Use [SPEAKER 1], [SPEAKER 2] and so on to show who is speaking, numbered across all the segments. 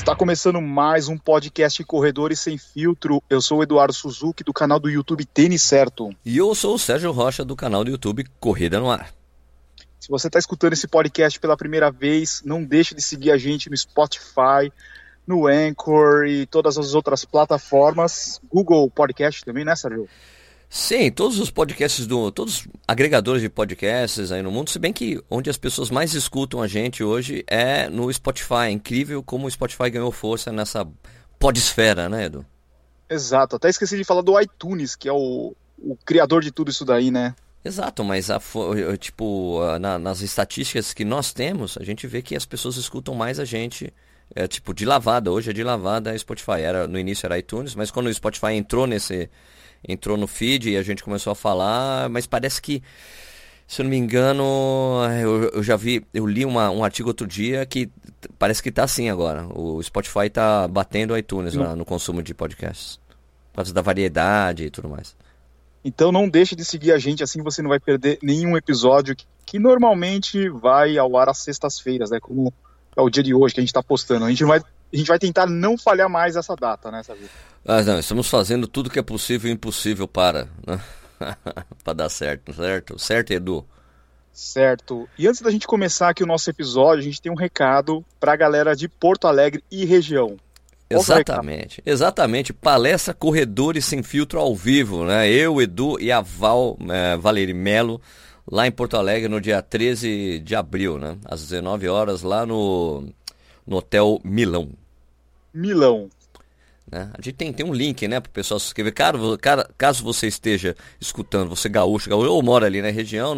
[SPEAKER 1] Está começando mais um podcast Corredores Sem Filtro. Eu sou o Eduardo Suzuki, do canal do YouTube Tênis Certo.
[SPEAKER 2] E eu sou o Sérgio Rocha, do canal do YouTube Corrida no Ar.
[SPEAKER 1] Se você está escutando esse podcast pela primeira vez, não deixe de seguir a gente no Spotify, no Anchor e todas as outras plataformas. Google Podcast também, né, Sérgio?
[SPEAKER 2] Sim, todos os podcasts do. Todos os agregadores de podcasts aí no mundo, se bem que onde as pessoas mais escutam a gente hoje é no Spotify. É incrível como o Spotify ganhou força nessa podesfera, né, Edu?
[SPEAKER 1] Exato, até esqueci de falar do iTunes, que é o, o criador de tudo isso daí, né?
[SPEAKER 2] Exato, mas a, tipo, na, nas estatísticas que nós temos, a gente vê que as pessoas escutam mais a gente. É tipo de lavada, hoje é de lavada Spotify. Era, no início era iTunes, mas quando o Spotify entrou nesse entrou no feed e a gente começou a falar, mas parece que, se eu não me engano, eu, eu já vi, eu li uma, um artigo outro dia que parece que tá assim agora. O Spotify tá batendo o iTunes lá no consumo de podcasts. Por causa da variedade e tudo mais.
[SPEAKER 1] Então não deixe de seguir a gente, assim você não vai perder nenhum episódio que, que normalmente vai ao ar às sextas-feiras, né? Como é o dia de hoje que a gente está postando. A gente vai a gente vai tentar não falhar mais essa data, né, Sabe?
[SPEAKER 2] Ah, não, estamos fazendo tudo que é possível e impossível para, né? para dar certo, certo? Certo, Edu?
[SPEAKER 1] Certo. E antes da gente começar aqui o nosso episódio, a gente tem um recado para a galera de Porto Alegre e região.
[SPEAKER 2] Exatamente, exatamente. Palestra Corredores Sem Filtro ao vivo, né? Eu, Edu e a Val é, Valeri Melo, lá em Porto Alegre, no dia 13 de abril, né? Às 19 horas, lá no, no Hotel Milão.
[SPEAKER 1] Milão.
[SPEAKER 2] Né? A gente tem, tem um link, né, para o pessoal se inscrever. Cara, cara, caso você esteja escutando, você gaúcho, gaúcho ou mora ali na região,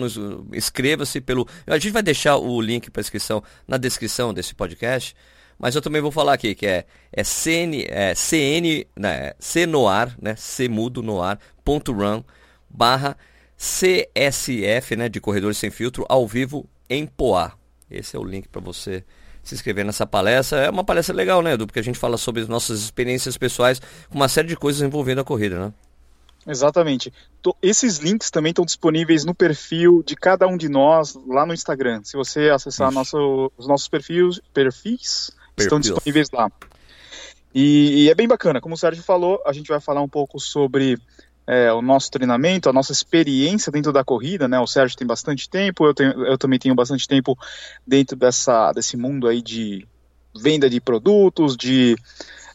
[SPEAKER 2] inscreva-se pelo. A gente vai deixar o link para inscrição na descrição desse podcast. Mas eu também vou falar aqui que é, é CN, é CN, né, Cnoar, né, Cmudo noar, ponto run, barra CSF, né, de Corredores Sem Filtro, ao vivo em Poá. Esse é o link para você se inscrever nessa palestra. É uma palestra legal, né, Edu? Porque a gente fala sobre nossas experiências pessoais com uma série de coisas envolvendo a corrida, né?
[SPEAKER 1] Exatamente. Esses links também estão disponíveis no perfil de cada um de nós lá no Instagram. Se você acessar nosso, os nossos perfis, perfis, estão disponíveis lá. E, e, é bem bacana. Como o Sérgio falou, a gente vai falar um pouco sobre é, o nosso treinamento, a nossa experiência dentro da corrida, né? O Sérgio tem bastante tempo, eu, tenho, eu também tenho bastante tempo dentro dessa, desse mundo aí de venda de produtos, de,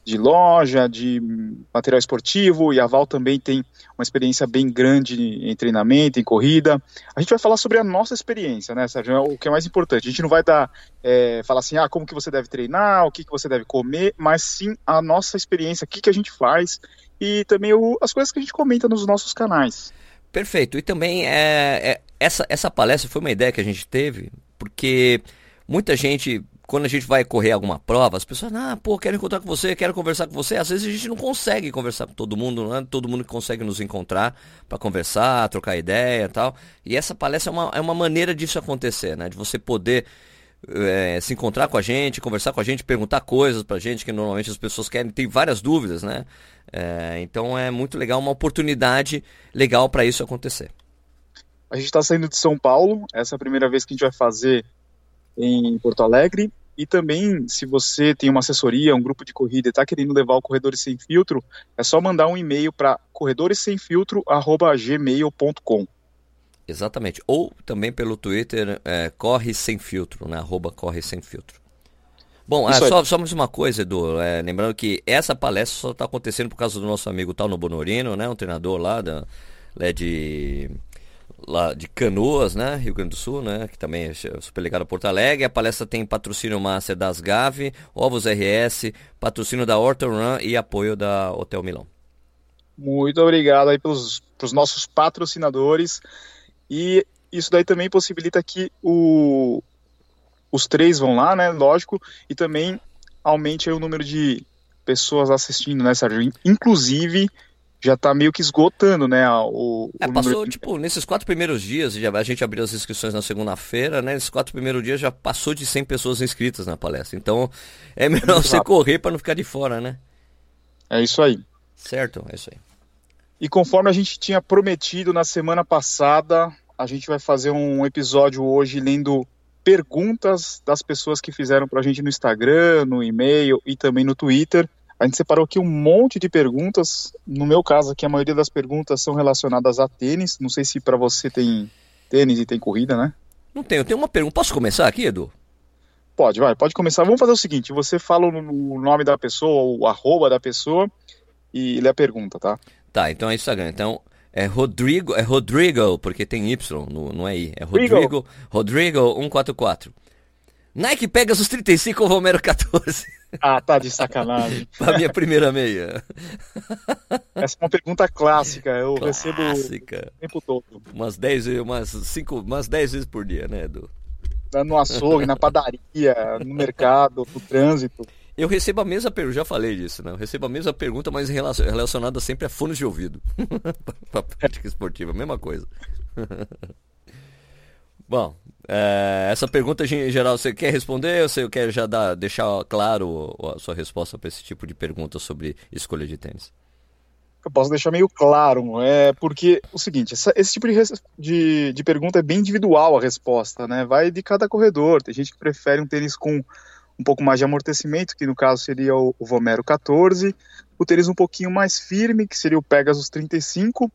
[SPEAKER 1] de loja, de material esportivo, e a Val também tem uma experiência bem grande em treinamento, em corrida. A gente vai falar sobre a nossa experiência, né, Sérgio? É o que é mais importante. A gente não vai dar, é, falar assim, ah, como que você deve treinar, o que, que você deve comer, mas sim a nossa experiência, o que, que a gente faz e também o, as coisas que a gente comenta nos nossos canais.
[SPEAKER 2] Perfeito. E também é, é, essa, essa palestra foi uma ideia que a gente teve, porque muita gente, quando a gente vai correr alguma prova, as pessoas, ah, pô, quero encontrar com você, quero conversar com você. Às vezes a gente não consegue conversar com todo mundo, não é todo mundo que consegue nos encontrar para conversar, trocar ideia e tal. E essa palestra é uma, é uma maneira disso acontecer, né? De você poder é, se encontrar com a gente, conversar com a gente, perguntar coisas pra gente que normalmente as pessoas querem, tem várias dúvidas, né? É, então é muito legal, uma oportunidade legal para isso acontecer.
[SPEAKER 1] A gente está saindo de São Paulo, essa é a primeira vez que a gente vai fazer em Porto Alegre. E também, se você tem uma assessoria, um grupo de corrida e está querendo levar o Corredores Sem Filtro, é só mandar um e-mail para corredoressemfiltro.gmail.com.
[SPEAKER 2] Exatamente. Ou também pelo Twitter, é, corre sem filtro, né? Arroba corre sem filtro. Bom, ah, só, só, mais uma coisa, Edu. É, lembrando que essa palestra só está acontecendo por causa do nosso amigo Tal Bonorino, né? Um treinador lá, da, lá de lá de Canoas, né, Rio Grande do Sul, né, que também é super ligado a Porto Alegre. A palestra tem patrocínio master das Gave, Ovos RS, patrocínio da Horton Run e apoio da Hotel Milão.
[SPEAKER 1] Muito obrigado aí pelos, pelos nossos patrocinadores. E isso daí também possibilita que o, os três vão lá, né? Lógico, e também aumente o número de pessoas assistindo, né, Sérgio? Inclusive, já tá meio que esgotando, né? O,
[SPEAKER 2] é, passou, de... tipo, nesses quatro primeiros dias, já, a gente abriu as inscrições na segunda-feira, né? Nesses quatro primeiros dias já passou de 100 pessoas inscritas na palestra. Então, é melhor é você correr para não ficar de fora, né?
[SPEAKER 1] É isso aí.
[SPEAKER 2] Certo, é isso aí.
[SPEAKER 1] E conforme a gente tinha prometido na semana passada, a gente vai fazer um episódio hoje lendo perguntas das pessoas que fizeram para a gente no Instagram, no e-mail e também no Twitter. A gente separou aqui um monte de perguntas. No meu caso aqui, a maioria das perguntas são relacionadas a tênis. Não sei se para você tem tênis e tem corrida, né?
[SPEAKER 2] Não tenho. Eu tenho uma pergunta. Posso começar aqui, Edu?
[SPEAKER 1] Pode, vai. Pode começar. Vamos fazer o seguinte. Você fala o nome da pessoa, o arroba da pessoa e lê a pergunta, tá?
[SPEAKER 2] Tá, então é Instagram. Então é Rodrigo, é Rodrigo, porque tem Y, não, não é I. É Rodrigo, Rodrigo 144. Nike Pegasus 35 ou Romero 14?
[SPEAKER 1] Ah, tá de sacanagem.
[SPEAKER 2] a minha primeira meia.
[SPEAKER 1] Essa é uma pergunta clássica, eu clássica. recebo o tempo todo.
[SPEAKER 2] Umas 10, umas 5, umas 10 vezes por dia, né, Edu?
[SPEAKER 1] No açougue, na padaria, no mercado, no trânsito.
[SPEAKER 2] Eu recebo a mesma pergunta, já falei disso, né? Eu recebo a mesma pergunta, mas relacionada sempre a fones de ouvido. Para prática esportiva, mesma coisa. Bom, é, essa pergunta em geral você quer responder ou você quer já dar, deixar claro a sua resposta para esse tipo de pergunta sobre escolha de tênis?
[SPEAKER 1] Eu posso deixar meio claro, é porque o seguinte, essa, esse tipo de, de, de, pergunta é bem individual a resposta, né? Vai de cada corredor. Tem gente que prefere um tênis com um pouco mais de amortecimento, que no caso seria o, o Vomero 14, o tênis um pouquinho mais firme, que seria o Pegasus 35.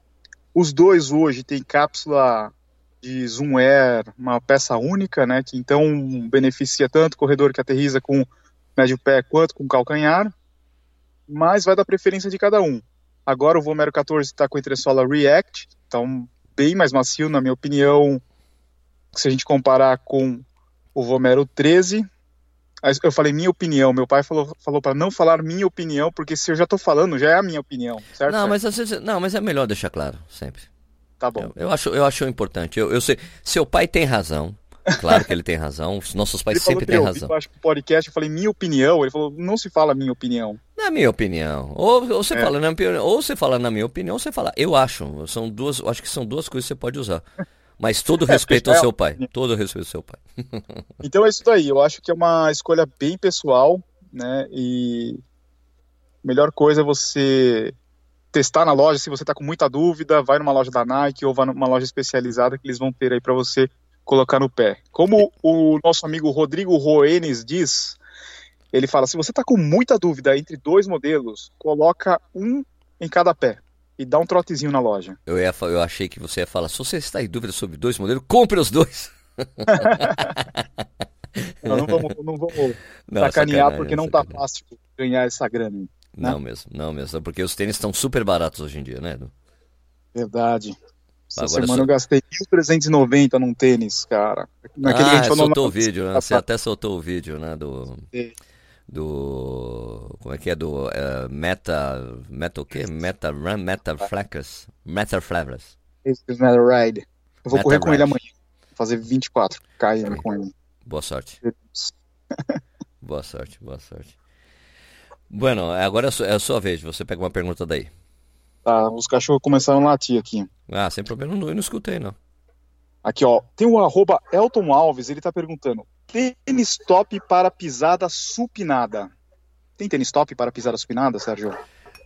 [SPEAKER 1] Os dois hoje têm cápsula de Zoom Air, uma peça única, né, que então beneficia tanto o corredor que aterriza com médio pé quanto com calcanhar, mas vai da preferência de cada um. Agora o Vomero 14 está com a entressola React, então bem mais macio, na minha opinião, se a gente comparar com o Vomero 13. Eu falei minha opinião, meu pai falou, falou para não falar minha opinião, porque se eu já estou falando, já é a minha opinião, certo?
[SPEAKER 2] Não, mas vezes, não, mas é melhor deixar claro, sempre.
[SPEAKER 1] Tá bom.
[SPEAKER 2] Eu, eu, acho, eu acho importante. Eu, eu sei, seu pai tem razão. Claro que ele tem razão. Nossos pais ele sempre têm razão.
[SPEAKER 1] Eu acho que o podcast eu falei minha opinião. Ele falou, não se fala minha opinião.
[SPEAKER 2] Na minha opinião. Ou, ou você é. fala na minha opinião, ou você fala na minha opinião, ou você fala, eu acho. São duas, acho que são duas coisas que você pode usar. Mas todo é, respeito é, ao seu pai. Todo respeito ao seu pai.
[SPEAKER 1] então é isso daí. Eu acho que é uma escolha bem pessoal, né? E melhor coisa é você testar na loja, se você está com muita dúvida, vai numa loja da Nike ou vai numa loja especializada que eles vão ter aí para você colocar no pé. Como o nosso amigo Rodrigo Roenes diz, ele fala, se você está com muita dúvida entre dois modelos, coloca um em cada pé e dá um trotezinho na loja.
[SPEAKER 2] Eu, ia, eu achei que você ia falar, se você está em dúvida sobre dois modelos, compre os dois.
[SPEAKER 1] não, não vamos, não vamos não, sacanear porque não está fácil ganhar essa grana.
[SPEAKER 2] Né? Não mesmo, não mesmo. Porque os tênis estão super baratos hoje em dia, né?
[SPEAKER 1] Verdade. Essa Agora semana eu, sou... eu gastei 1.390 num tênis, cara.
[SPEAKER 2] Naquele ah, soltou o vídeo, né? Você até soltou o vídeo, né? Do... Do... Como é que é? Do uh, Meta... Meta o quê? Meta Run, Meta Flackers. Meta Flavors.
[SPEAKER 1] Esse Meta Ride. Eu vou Meta correr com Ride. ele amanhã. Vou fazer 24 km com ele.
[SPEAKER 2] Boa sorte. boa sorte, boa sorte. Bueno, agora é a sua vez. Você pega uma pergunta daí.
[SPEAKER 1] Tá, os cachorros começaram a latir aqui.
[SPEAKER 2] Ah, sem problema, não, eu não escutei, não.
[SPEAKER 1] Aqui, ó, tem o arroba Elton Alves, ele tá perguntando, tênis top para pisada supinada. Tem tênis top para pisada supinada, Sérgio?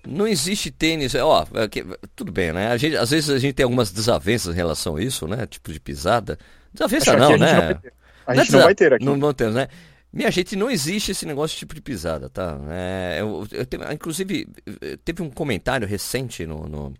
[SPEAKER 2] Não existe tênis, ó, é tudo bem, né? A gente, às vezes a gente tem algumas desavenças em relação a isso, né? Tipo de pisada. Desavença não, né?
[SPEAKER 1] Não a gente não, vai ter aqui.
[SPEAKER 2] Não, não temos, né? Minha gente, não existe esse negócio de tipo de pisada, tá? É, eu, eu, eu, inclusive, teve um comentário recente no, no,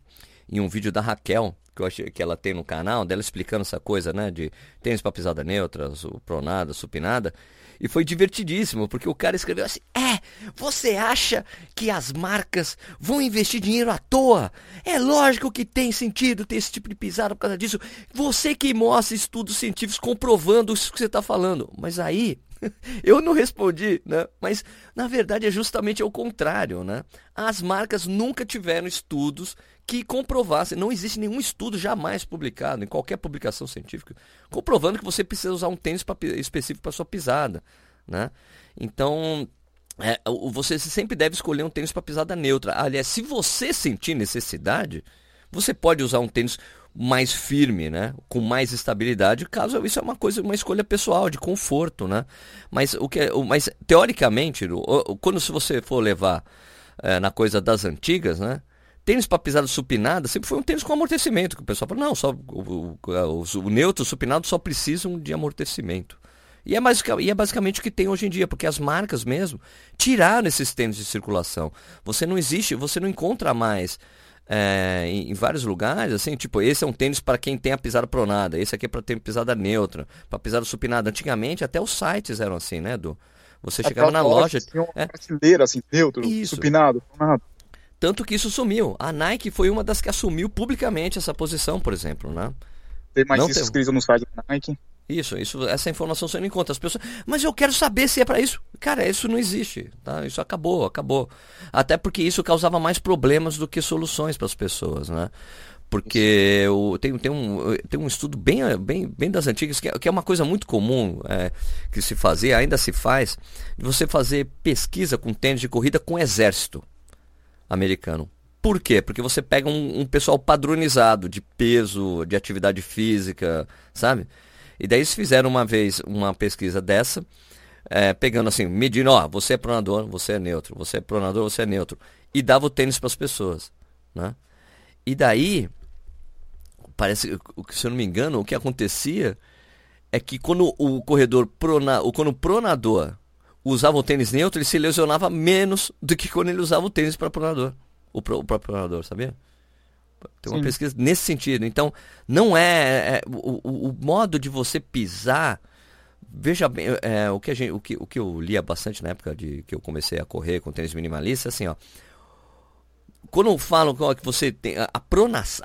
[SPEAKER 2] em um vídeo da Raquel, que eu achei que ela tem no canal, dela explicando essa coisa, né? De tênis para pisada neutra, pronada, supinada. E foi divertidíssimo, porque o cara escreveu assim: É, você acha que as marcas vão investir dinheiro à toa? É lógico que tem sentido ter esse tipo de pisada por causa disso. Você que mostra estudos científicos comprovando isso que você está falando. Mas aí Eu não respondi, né? Mas na verdade é justamente o contrário, né? As marcas nunca tiveram estudos que comprovassem, não existe nenhum estudo jamais publicado em qualquer publicação científica comprovando que você precisa usar um tênis pra, específico para sua pisada, né? Então, é, você sempre deve escolher um tênis para pisada neutra. Aliás, se você sentir necessidade, você pode usar um tênis mais firme, né? Com mais estabilidade, caso isso é uma coisa, uma escolha pessoal de conforto, né? Mas o que, é, mas teoricamente, quando se você for levar é, na coisa das antigas, né? Tênis para pisada supinada sempre foi um tênis com amortecimento, que o pessoal fala, não, só o, o, o, o neutro, supinado só precisam de amortecimento. E é, mais, e é basicamente o que tem hoje em dia, porque as marcas mesmo tiraram esses tênis de circulação. Você não existe, você não encontra mais é, em, em, vários lugares, assim, tipo, esse é um tênis para quem tem a pisada pronada, esse aqui é para ter pisada neutra, para pisada supinada. Antigamente até os sites eram assim, né, Edu? Você chegava na loja.
[SPEAKER 1] Tinha uma é, prateleira assim, neutro, isso. supinado, pronado.
[SPEAKER 2] Tanto que isso sumiu. A Nike foi uma das que assumiu publicamente essa posição, por exemplo, né?
[SPEAKER 1] Tem mais não isso tem... escrito no site da Nike.
[SPEAKER 2] Isso, isso, essa informação você não encontra. As pessoas, mas eu quero saber se é para isso. Cara, isso não existe, tá? Isso acabou, acabou. Até porque isso causava mais problemas do que soluções para as pessoas, né? Porque o, tem, tem, um, tem um estudo bem, bem, bem das antigas, que é, que é uma coisa muito comum é, que se fazia, ainda se faz, de você fazer pesquisa com tênis de corrida com exército americano. Por quê? Porque você pega um, um pessoal padronizado de peso, de atividade física, sabe? E daí eles fizeram uma vez uma pesquisa dessa, é, pegando assim, medindo, ó, você é pronador, você é neutro, você é pronador, você é neutro. E dava o tênis para as pessoas, né? E daí, parece que, se eu não me engano, o que acontecia é que quando o corredor, prona, quando o pronador usava o tênis neutro, ele se lesionava menos do que quando ele usava o tênis para pronador. O, pro, o próprio pronador, sabia? Tem uma Sim. pesquisa nesse sentido. Então, não é, é o, o, o, modo de você pisar. Veja bem, é, o, que a gente, o, que, o que eu lia bastante na época de que eu comecei a correr com tênis minimalista, assim, ó. Quando eu falo que você tem a, a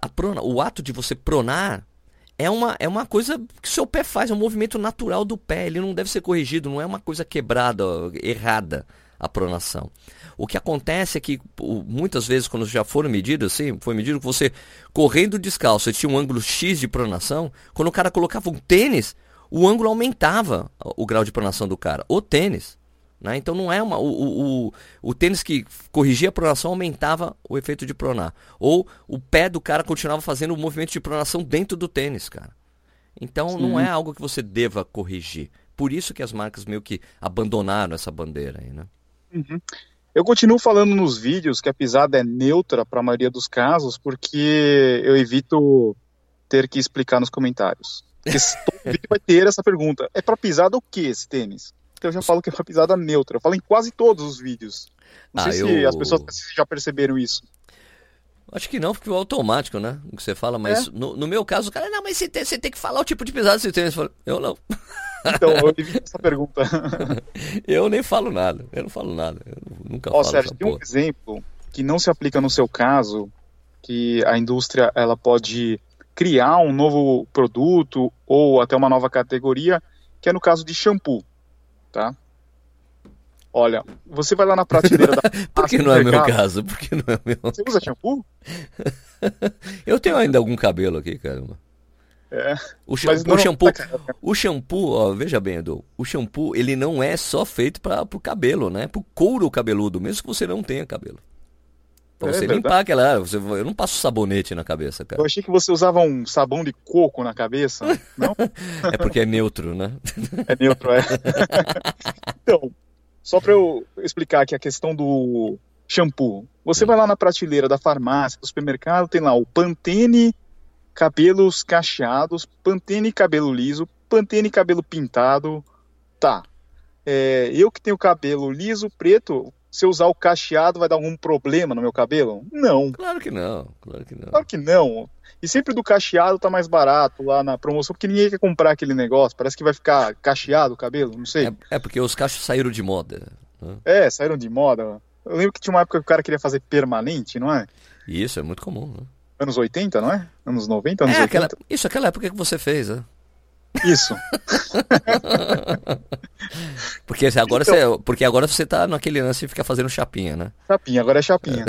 [SPEAKER 2] a prona, o ato de você pronar é uma, é uma coisa que seu pé faz, é um movimento natural do pé, ele não deve ser corrigido, não é uma coisa quebrada, errada a pronação. O que acontece é que muitas vezes quando já foram medidos, assim, foi medido que você correndo descalço, tinha um ângulo X de pronação, quando o cara colocava um tênis, o ângulo aumentava o grau de pronação do cara, o tênis. Né? Então não é uma. O, o, o, tênis que corrigia a pronação aumentava o efeito de pronar. Ou o pé do cara continuava fazendo o movimento de pronação dentro do tênis, cara. Então Sim. não é algo que você deva corrigir. Por isso que as marcas meio que abandonaram essa bandeira aí, né?
[SPEAKER 1] Uhum. Eu continuo falando nos vídeos que a pisada é neutra para a maioria dos casos, porque eu evito ter que explicar nos comentários. Porque todo vídeo vai ter essa pergunta: é para pisada o que esse tênis? Então eu já falo que é uma pisada neutra. Eu falo em quase todos os vídeos. Não ah, sei se as pessoas já perceberam isso.
[SPEAKER 2] Acho que não, porque é automático, né? O que você fala, mas é. no, no, meu caso, o cara, não, mas você tem, você tem que falar o tipo de pisada que você tem. Eu, falo, eu não.
[SPEAKER 1] Então, eu evito essa pergunta.
[SPEAKER 2] eu nem falo nada, eu não falo nada. Eu nunca
[SPEAKER 1] Ó,
[SPEAKER 2] falo
[SPEAKER 1] Sérgio, tem um exemplo que não se aplica no seu caso, que a indústria ela pode criar um novo produto ou até uma nova categoria, que é no caso de shampoo, tá? Olha, você vai lá na prateleira da.
[SPEAKER 2] Por que não é meu caso? Por que não é meu?
[SPEAKER 1] Você usa shampoo?
[SPEAKER 2] eu tenho ainda algum cabelo aqui, caramba.
[SPEAKER 1] É,
[SPEAKER 2] o, shampoo, o shampoo, tá o shampoo, ó, veja bem, Edu, o shampoo ele não é só feito para o cabelo, né? Para o couro cabeludo, mesmo que você não tenha cabelo. Pra é, você verdade. limpar aquela você, eu não passo sabonete na cabeça, cara.
[SPEAKER 1] Eu achei que você usava um sabão de coco na cabeça, não?
[SPEAKER 2] é porque é neutro, né?
[SPEAKER 1] é neutro, é. então, só para eu explicar aqui a questão do shampoo. Você hum. vai lá na prateleira da farmácia, do supermercado, tem lá o Pantene cabelos cacheados, Pantene cabelo liso, Pantene cabelo pintado. Tá. É, eu que tenho cabelo liso, preto, se eu usar o cacheado vai dar algum problema no meu cabelo? Não.
[SPEAKER 2] Claro que não, claro que não.
[SPEAKER 1] Claro que não. E sempre do cacheado tá mais barato lá na promoção, porque ninguém quer comprar aquele negócio. Parece que vai ficar cacheado o cabelo, não sei.
[SPEAKER 2] É, é porque os cachos saíram de moda.
[SPEAKER 1] Né? É, saíram de moda. Eu lembro que tinha uma época que o cara queria fazer permanente, não é?
[SPEAKER 2] Isso, é muito comum, né?
[SPEAKER 1] Anos 80, não é? Anos 90, anos
[SPEAKER 2] é,
[SPEAKER 1] 80?
[SPEAKER 2] Aquela, isso, aquela época que você fez, né?
[SPEAKER 1] Isso.
[SPEAKER 2] porque agora então, você, porque agora você tá naquele lance de ficar fazendo chapinha, né?
[SPEAKER 1] Chapinha, agora é chapinha.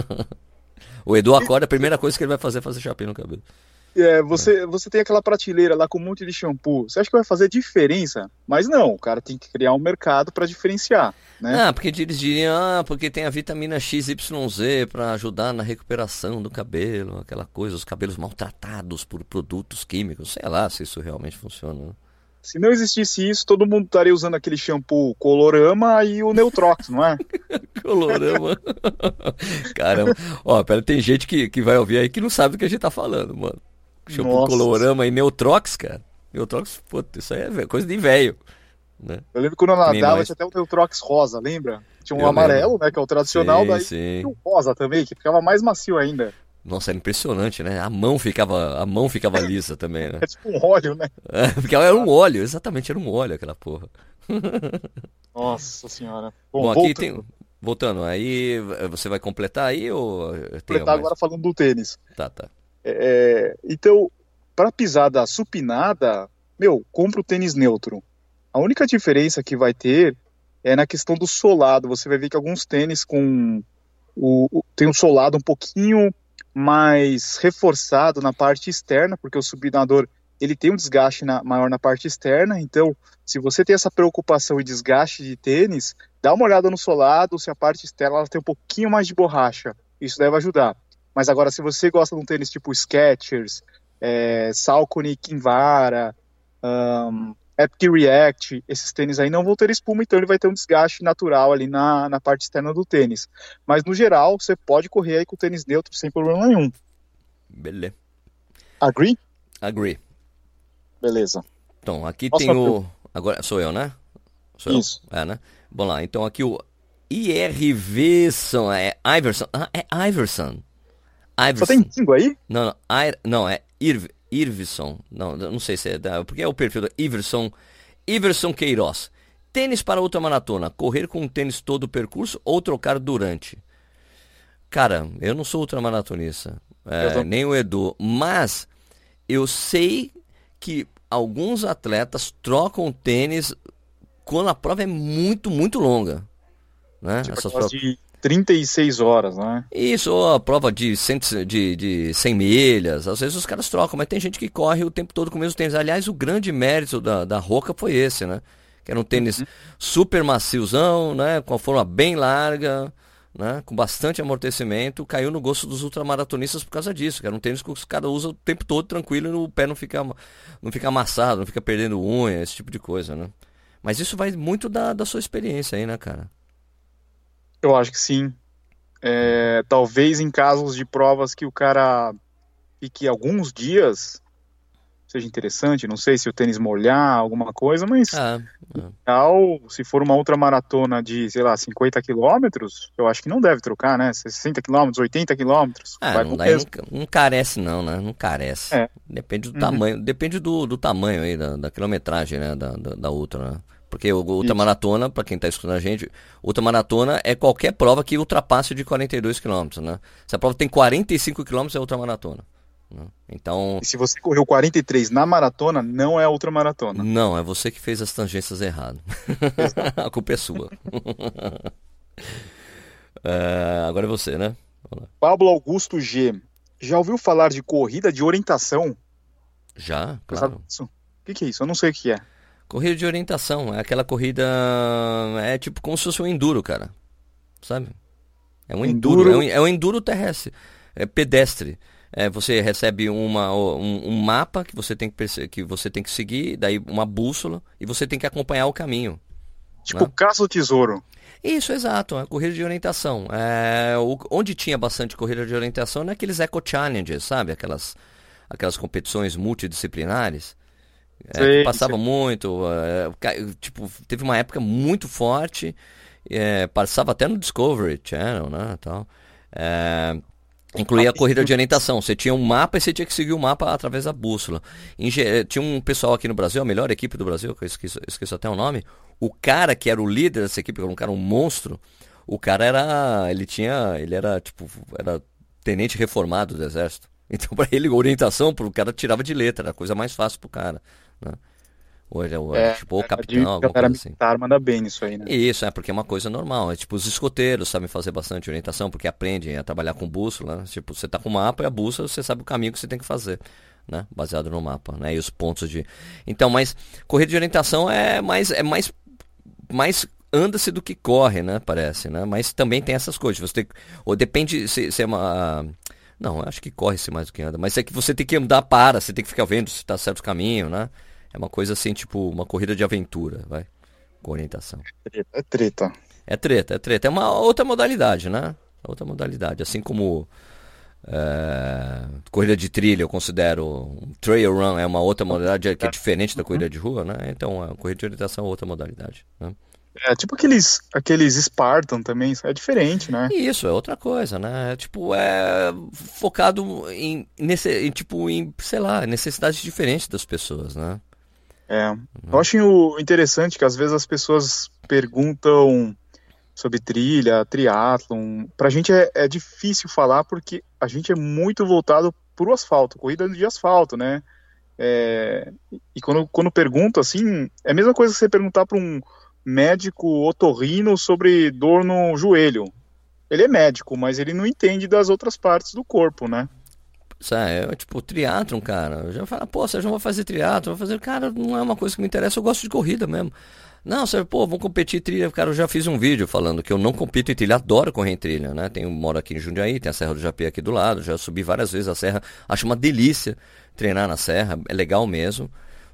[SPEAKER 2] o Edu acorda, a primeira coisa que ele vai fazer é fazer chapinha no cabelo.
[SPEAKER 1] É, você, você tem aquela prateleira lá com um monte de shampoo. Você acha que vai fazer diferença? Mas não, o cara tem que criar um mercado para diferenciar. Né?
[SPEAKER 2] Ah, porque eles diriam, ah, porque tem a vitamina XYZ para ajudar na recuperação do cabelo, aquela coisa, os cabelos maltratados por produtos químicos. Sei lá se isso realmente funciona. Né?
[SPEAKER 1] Se não existisse isso, todo mundo estaria usando aquele shampoo Colorama e o Neutrox, não é?
[SPEAKER 2] Colorama. Caramba. Ó, pera, tem gente que, que vai ouvir aí que não sabe do que a gente tá falando, mano. Shampoo. Colorama e Neutrox, cara. Neutrox, puta, isso aí é coisa de velho. Né?
[SPEAKER 1] Eu lembro que quando eu nadava tinha até o Neutrox rosa, lembra? Tinha um eu amarelo, lembro. né, que é o tradicional, sim, daí sim. o rosa também, que ficava mais macio ainda.
[SPEAKER 2] Nossa, era impressionante, né? A mão ficava, a mão ficava lisa também, né?
[SPEAKER 1] É tipo um óleo, né?
[SPEAKER 2] É, porque era um óleo, exatamente, era um óleo aquela porra.
[SPEAKER 1] Nossa senhora.
[SPEAKER 2] Bom, Bom aqui voltando. tem. Voltando, aí você vai completar aí ou.
[SPEAKER 1] Completar agora falando do tênis.
[SPEAKER 2] Tá, tá.
[SPEAKER 1] É, então, para pisada supinada, meu, compra o tênis neutro. A única diferença que vai ter é na questão do solado. Você vai ver que alguns tênis com o, o tem um solado um pouquinho mais reforçado na parte externa, porque o supinador ele tem um desgaste na, maior na parte externa. Então, se você tem essa preocupação e desgaste de tênis, dá uma olhada no solado, se a parte externa ela tem um pouquinho mais de borracha. Isso deve ajudar. Mas agora, se você gosta de um tênis tipo Skechers, é, Salcone Kinvara, um, Epic React, esses tênis aí não vão ter espuma, então ele vai ter um desgaste natural ali na, na parte externa do tênis. Mas no geral, você pode correr aí com o tênis neutro sem problema nenhum.
[SPEAKER 2] Beleza.
[SPEAKER 1] Agree?
[SPEAKER 2] Agree.
[SPEAKER 1] Beleza.
[SPEAKER 2] Então, aqui Nossa, tem o. Agora sou eu, né?
[SPEAKER 1] Sou Isso.
[SPEAKER 2] Eu. É, né? Vamos lá, então aqui o IRVson, é Iverson. Ah, é Iverson.
[SPEAKER 1] Iverson. Só tem língua aí?
[SPEAKER 2] Não, não, I, não é Irv, Irvison. Não, não sei se é. Porque é o perfil do Iverson. Iverson Queiroz. Tênis para ultramaratona. Correr com o tênis todo o percurso ou trocar durante? Cara, eu não sou ultramaratonista. É, nem o Edu. Mas eu sei que alguns atletas trocam tênis quando a prova é muito, muito longa. Né?
[SPEAKER 1] Tipo Essas provas... de 36 horas, né?
[SPEAKER 2] Isso, ou a prova de 100, de, de 100 milhas. Às vezes os caras trocam, mas tem gente que corre o tempo todo com o mesmo tênis. Aliás, o grande mérito da, da Roca foi esse, né? Que era um tênis uhum. super maciozão, né? Com a forma bem larga, né? Com bastante amortecimento. Caiu no gosto dos ultramaratonistas por causa disso. Que era um tênis que os caras usam o tempo todo tranquilo e o pé não fica, não fica amassado, não fica perdendo unha, esse tipo de coisa, né? Mas isso vai muito da, da sua experiência aí, né, cara?
[SPEAKER 1] Eu acho que sim. É, talvez em casos de provas que o cara fique alguns dias seja interessante, não sei se o tênis molhar, alguma coisa, mas ah, ah. se for uma outra maratona de, sei lá, 50 quilômetros, eu acho que não deve trocar, né? 60 quilômetros, 80 quilômetros.
[SPEAKER 2] Ah, não, daí não, não, carece não, né? Não carece. É. Depende do uhum. tamanho, depende do, do tamanho aí, da, da quilometragem, né? Da, da, da outra, né? Porque o ultramaratona, para quem está escutando a gente, ultramaratona é qualquer prova que ultrapasse de 42 km, né? Se a prova tem 45 km é ultramaratona. Né? Então.
[SPEAKER 1] E se você correu 43 na maratona, não é ultramaratona.
[SPEAKER 2] Não, é você que fez as tangências errado. a culpa é sua. é, agora é você, né?
[SPEAKER 1] Pablo Augusto G. Já ouviu falar de corrida de orientação?
[SPEAKER 2] Já, claro.
[SPEAKER 1] O que, que é isso? Eu não sei o que é.
[SPEAKER 2] Corrida de orientação, é aquela corrida. É tipo como se fosse um enduro, cara. Sabe? É um enduro, enduro. É, um, é um enduro terrestre, é pedestre. É, você recebe uma, um, um, mapa que você, tem que, que você tem que seguir, daí uma bússola, e você tem que acompanhar o caminho.
[SPEAKER 1] Tipo né? caça do tesouro.
[SPEAKER 2] Isso, exato, a corrida de orientação. É, o, onde tinha bastante corrida de orientação naqueles Eco Challenges, sabe? Aquelas, aquelas competições multidisciplinares. É, passava muito, é, tipo, teve uma época muito forte, é, passava até no Discovery Channel, né, tal. É, incluía a corrida de orientação. Você tinha um mapa e você tinha que seguir o mapa através da bússola. tinha um pessoal aqui no Brasil, a melhor equipe do Brasil, que eu esqueço, esqueço até o nome. O cara que era o líder dessa equipe, um cara um monstro. O cara era, ele tinha, ele era tipo, era tenente reformado do exército. Então, para ele, orientação, o cara tirava de letra, era a coisa mais fácil pro cara. Né? Hoje é, é tipo o capitão, alguma coisa assim.
[SPEAKER 1] militar manda bem nisso aí, né?
[SPEAKER 2] Isso, é porque é uma coisa normal. É tipo, os escoteiros sabem fazer bastante orientação, porque aprendem a trabalhar com bússola. Né? Tipo, você tá com o mapa e a bússola, você sabe o caminho que você tem que fazer. Né? Baseado no mapa, né? E os pontos de. Então, mas corrida de orientação é mais. É mais, mais anda-se do que corre, né? Parece, né? Mas também tem essas coisas. Você tem, ou depende se, se é uma. Não, acho que corre-se mais do que anda. Mas é que você tem que andar para, você tem que ficar vendo se está certo o caminho, né? É uma coisa assim, tipo, uma corrida de aventura, vai. Com orientação.
[SPEAKER 1] É treta.
[SPEAKER 2] É treta, é treta. É uma outra modalidade, né? Outra modalidade. Assim como É, corrida de trilha eu considero um trail run é uma outra modalidade que é diferente da corrida de rua, né? Então a corrida de orientação é outra modalidade. Né?
[SPEAKER 1] É tipo aqueles, aqueles Spartan também, é diferente, né?
[SPEAKER 2] Isso, é outra coisa, né? Tipo, é focado em, nesse, em, tipo, em, sei lá, necessidades diferentes das pessoas, né?
[SPEAKER 1] É. Eu acho interessante que às vezes as pessoas perguntam sobre trilha, triatlon. Pra gente é, é difícil falar porque a gente é muito voltado pro asfalto, corrida de asfalto, né? É, e quando, quando pergunto assim, é a mesma coisa que você perguntar para um médico otorrino sobre dor no joelho. Ele é médico, mas ele não entende das outras partes do corpo, né?
[SPEAKER 2] É, tipo, triatlon, cara. Eu já falo, pô, não vai fazer triatlon, vai fazer, cara, não é uma coisa que me interessa, eu gosto de corrida mesmo. Não, você, pô, vamos competir trilha. Cara, eu já fiz um vídeo falando que eu não compito em trilha, adoro correr em trilha, né? Tenho, moro aqui em Jundiaí, tem a Serra do Japé aqui do lado, já subi várias vezes a serra, acho uma delícia treinar na serra, é legal mesmo.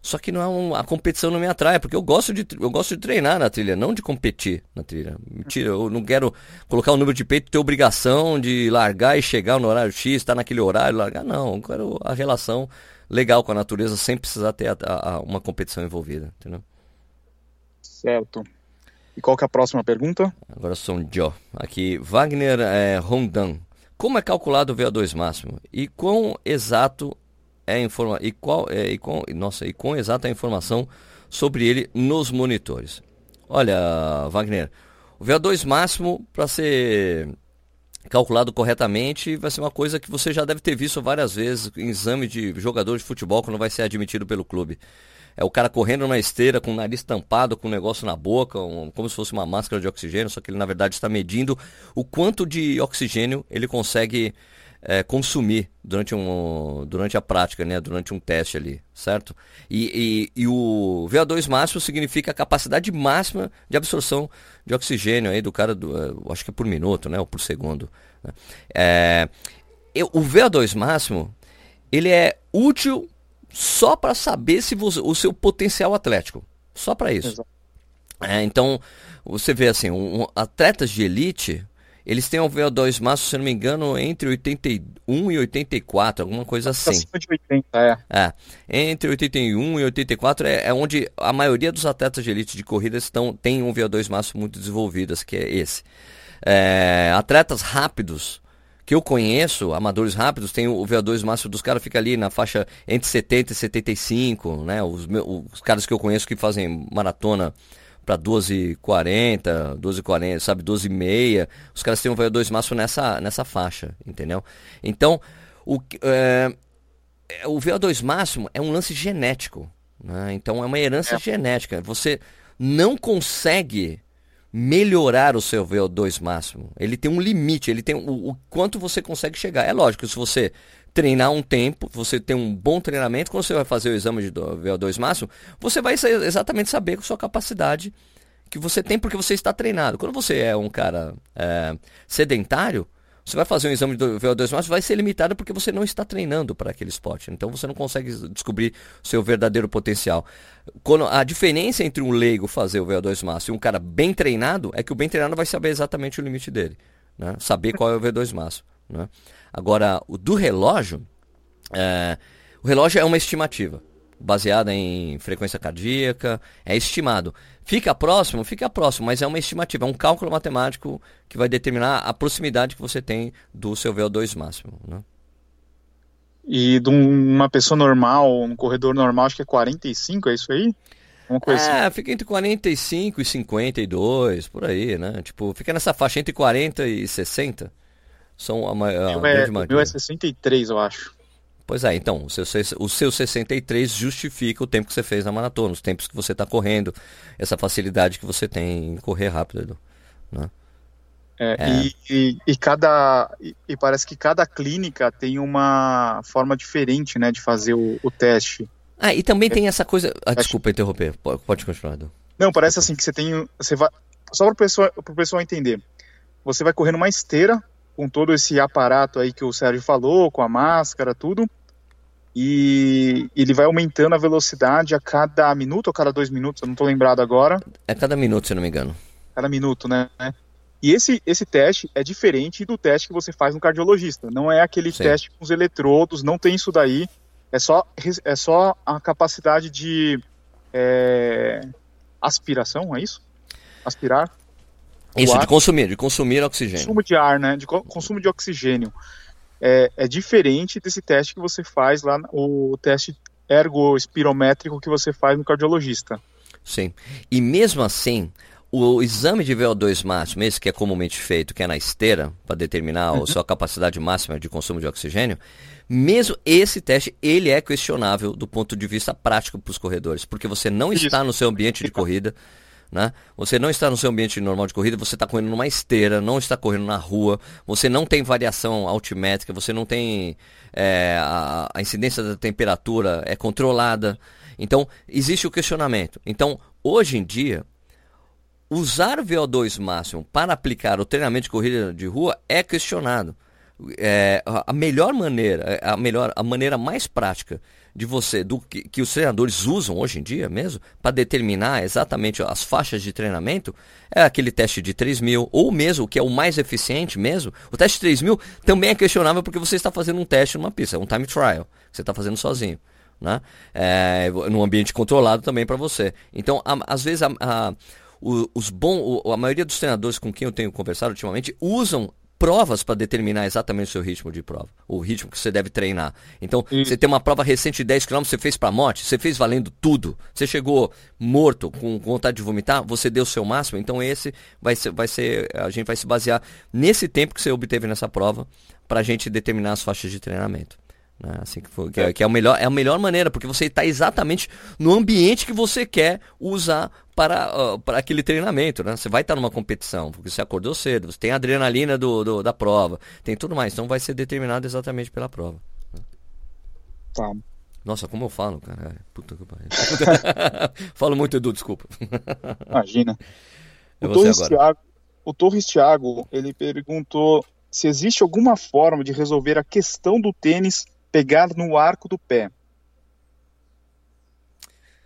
[SPEAKER 2] Só que não é um, a competição não me atrai, porque eu gosto, de, eu gosto de treinar na trilha, não de competir na trilha. Mentira, eu não quero colocar o número de peito e ter obrigação de largar e chegar no horário X, estar naquele horário, largar. Não, eu quero a relação legal com a natureza sem precisar ter a, a, uma competição envolvida, entendeu?
[SPEAKER 1] Certo. E qual que é a próxima pergunta?
[SPEAKER 2] Agora sou um Joe. Aqui, Wagner é, Rondan. Como é calculado o VO2 máximo? E quão exato é informa e qual é e com nossa e com exata informação sobre ele nos monitores. Olha, Wagner, o VO2 máximo para ser calculado corretamente vai ser uma coisa que você já deve ter visto várias vezes em exame de jogador de futebol quando vai ser admitido pelo clube. É o cara correndo numa esteira com o nariz tampado, com um negócio na boca, um, como se fosse uma máscara de oxigênio, só que ele na verdade está medindo o quanto de oxigênio ele consegue é, consumir durante, um, durante a prática, né? durante um teste ali, certo? E, e, e, o VO2 máximo significa a capacidade máxima de absorção de oxigênio aí do cara, do, é, acho que é por minuto, né? ou por segundo. Né? É, eu, o VO2 máximo, ele é útil só para saber se você, o seu potencial atlético, só para isso. É, então, você vê assim, um, atletas de elite, eles têm um VO2 máximo, se não me engano, entre 81 e 84, alguma coisa assim. Acima de 80, é. é. Entre 81 e 84 é, é onde a maioria dos atletas de elite de corrida estão, tem um VO2 máximo muito desenvolvido, que é esse. É, atletas rápidos, que eu conheço, amadores rápidos, tem o VO2 máximo dos caras, fica ali na faixa entre 70 e 75, né? Os, os caras que eu conheço que fazem maratona para 12,40, 12,40, sabe, 12,6. Os caras têm um VO2 máximo nessa, nessa faixa, entendeu? Então, o, é, o VO2 máximo é um lance genético. Né? Então, é uma herança é. genética. Você não consegue melhorar o seu VO2 máximo. Ele tem um limite, ele tem o, o quanto você consegue chegar. É lógico, se você treinar um tempo, você tem um bom treinamento, quando você vai fazer o exame de VO2 máximo, você vai exatamente saber com sua capacidade que você tem porque você está treinado. Quando você é um cara é, sedentário, você vai fazer um exame de VO2 máximo, vai ser limitado porque você não está treinando para aquele esporte. Então você não consegue descobrir seu verdadeiro potencial. Quando a diferença entre um leigo fazer o VO2 máximo e um cara bem treinado é que o bem treinado vai saber exatamente o limite dele, né? Saber qual é o VO2 máximo, né? Agora, o do relógio, é, o relógio é uma estimativa, baseada em frequência cardíaca, é estimado. Fica próximo? Fica próximo, mas é uma estimativa, é um cálculo matemático que vai determinar a proximidade que você tem do seu VO2 máximo. Né?
[SPEAKER 1] E de uma pessoa normal, um corredor normal, acho que é 45, é isso aí?
[SPEAKER 2] Uma coisa é, assim. fica entre 45 e 52, por aí, né? Tipo, fica nessa faixa entre 40 e 60 são a, maior.
[SPEAKER 1] o é, O meu é 63, eu acho.
[SPEAKER 2] Pois é, então, o seu, o seu 63 justifica o tempo que você fez na maratona, os tempos que você está correndo, essa facilidade que você tem em correr rápido. Né?
[SPEAKER 1] É, é. E, e, e, cada e, parece que cada clínica tem uma forma diferente né, de fazer o, o teste.
[SPEAKER 2] Ah, e também tem essa coisa. Ah, desculpa interromper, pode continuar. Edu.
[SPEAKER 1] Não, parece assim que você tem. Você vai, só para o pessoal, pessoal entender. Você vai correr numa esteira com todo esse aparato aí que o Sérgio falou, com a máscara, tudo. E ele vai aumentando a velocidade a cada minuto ou cada dois minutos, eu não estou lembrado agora.
[SPEAKER 2] É cada minuto, se não me engano.
[SPEAKER 1] Cada minuto, né? E esse, esse teste é diferente do teste que você faz no cardiologista. Não é aquele Sim. teste com os eletrodos, não tem isso daí. É só, é só a capacidade de é, aspiração, é isso? Aspirar?
[SPEAKER 2] Isso, de consumir, de consumir oxigênio.
[SPEAKER 1] Consumo de ar, né? De consumo de oxigênio. É, é diferente desse teste que você faz lá, o teste ergospirométrico que você faz no cardiologista.
[SPEAKER 2] Sim. E mesmo assim, o exame de VO2 máximo, esse que é comumente feito, que é na esteira, para determinar uhum. a sua capacidade máxima de consumo de oxigênio, mesmo esse teste, ele é questionável do ponto de vista prático para os corredores, porque você não Isso. está no seu ambiente de corrida, né? Você não está no seu ambiente normal de corrida, você está correndo numa esteira, não está correndo na rua, você não tem variação altimétrica, você não tem é, a, a incidência da temperatura é controlada. Então, existe o questionamento. Então, hoje em dia, usar o VO2 máximo para aplicar o treinamento de corrida de rua é questionado. É, a melhor maneira, a melhor, a maneira mais prática de você, do que, que os treinadores usam hoje em dia mesmo, para determinar exatamente as faixas de treinamento, é aquele teste de 3 mil, ou mesmo, o que é o mais eficiente mesmo, o teste de 3 mil também é questionável porque você está fazendo um teste numa pista, um time trial, que você está fazendo sozinho. Né? É, num ambiente controlado também para você. Então, a, às vezes, a, a os bom, a maioria dos treinadores com quem eu tenho conversado ultimamente usam provas para determinar exatamente o seu ritmo de prova, o ritmo que você deve treinar. Então, você tem uma prova recente de 10 km, você fez para morte, você fez valendo tudo. Você chegou morto, com vontade de vomitar, você deu o seu máximo. Então, esse vai ser, vai ser a gente vai se basear nesse tempo que você obteve nessa prova para a gente determinar as faixas de treinamento. Né? Assim que, for, que, é, que é, a melhor, é a melhor maneira, porque você está exatamente no ambiente que você quer usar para, uh, para aquele treinamento. Né? Você vai estar tá numa competição, porque você acordou cedo, você tem a adrenalina do, do, da prova, tem tudo mais. Então vai ser determinado exatamente pela prova.
[SPEAKER 1] Tá.
[SPEAKER 2] Nossa, como eu falo, cara. Puta que pariu. falo muito, Edu, desculpa.
[SPEAKER 1] Imagina. É o, Torres Thiago, o Torres Thiago, ele perguntou se existe alguma forma de resolver a questão do tênis pegar no arco do pé.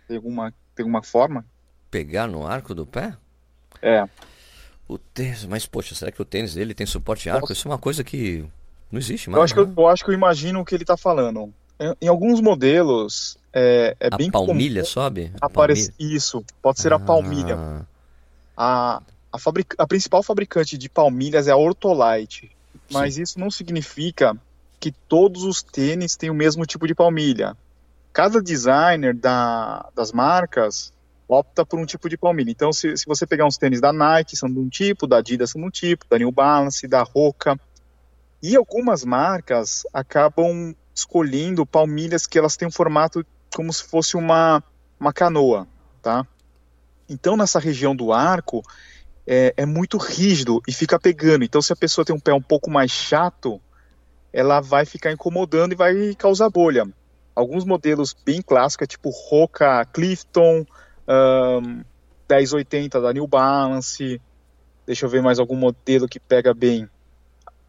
[SPEAKER 1] Tem alguma, tem alguma forma?
[SPEAKER 2] Pegar no arco do pé?
[SPEAKER 1] É.
[SPEAKER 2] O tênis, mas poxa, será que o tênis dele tem suporte arco? Nossa. Isso é uma coisa que não existe mais.
[SPEAKER 1] Eu acho, né? que, eu, eu acho que eu imagino o que ele está falando. Em, em, alguns modelos é, é
[SPEAKER 2] a
[SPEAKER 1] bem
[SPEAKER 2] palmilha sobe?
[SPEAKER 1] Aparece isso, pode ser ah. a palmilha. A, a, fabric, a principal fabricante de palmilhas é a Ortolite, mas Sim. isso não significa que todos os tênis têm o mesmo tipo de palmilha. Cada designer da, das marcas opta por um tipo de palmilha. Então, se, se você pegar uns tênis da Nike, são de um tipo, da Adidas são de um tipo, da New Balance, da Roca. E algumas marcas acabam escolhendo palmilhas que elas têm um formato como se fosse uma, uma canoa, tá? Então, nessa região do arco, é, é muito rígido e fica pegando. Então, se a pessoa tem um pé um pouco mais chato, ela vai ficar incomodando e vai causar bolha. Alguns modelos bem clássicos, tipo Roca Clifton, um, 1080 da New Balance, deixa eu ver mais algum modelo que pega bem.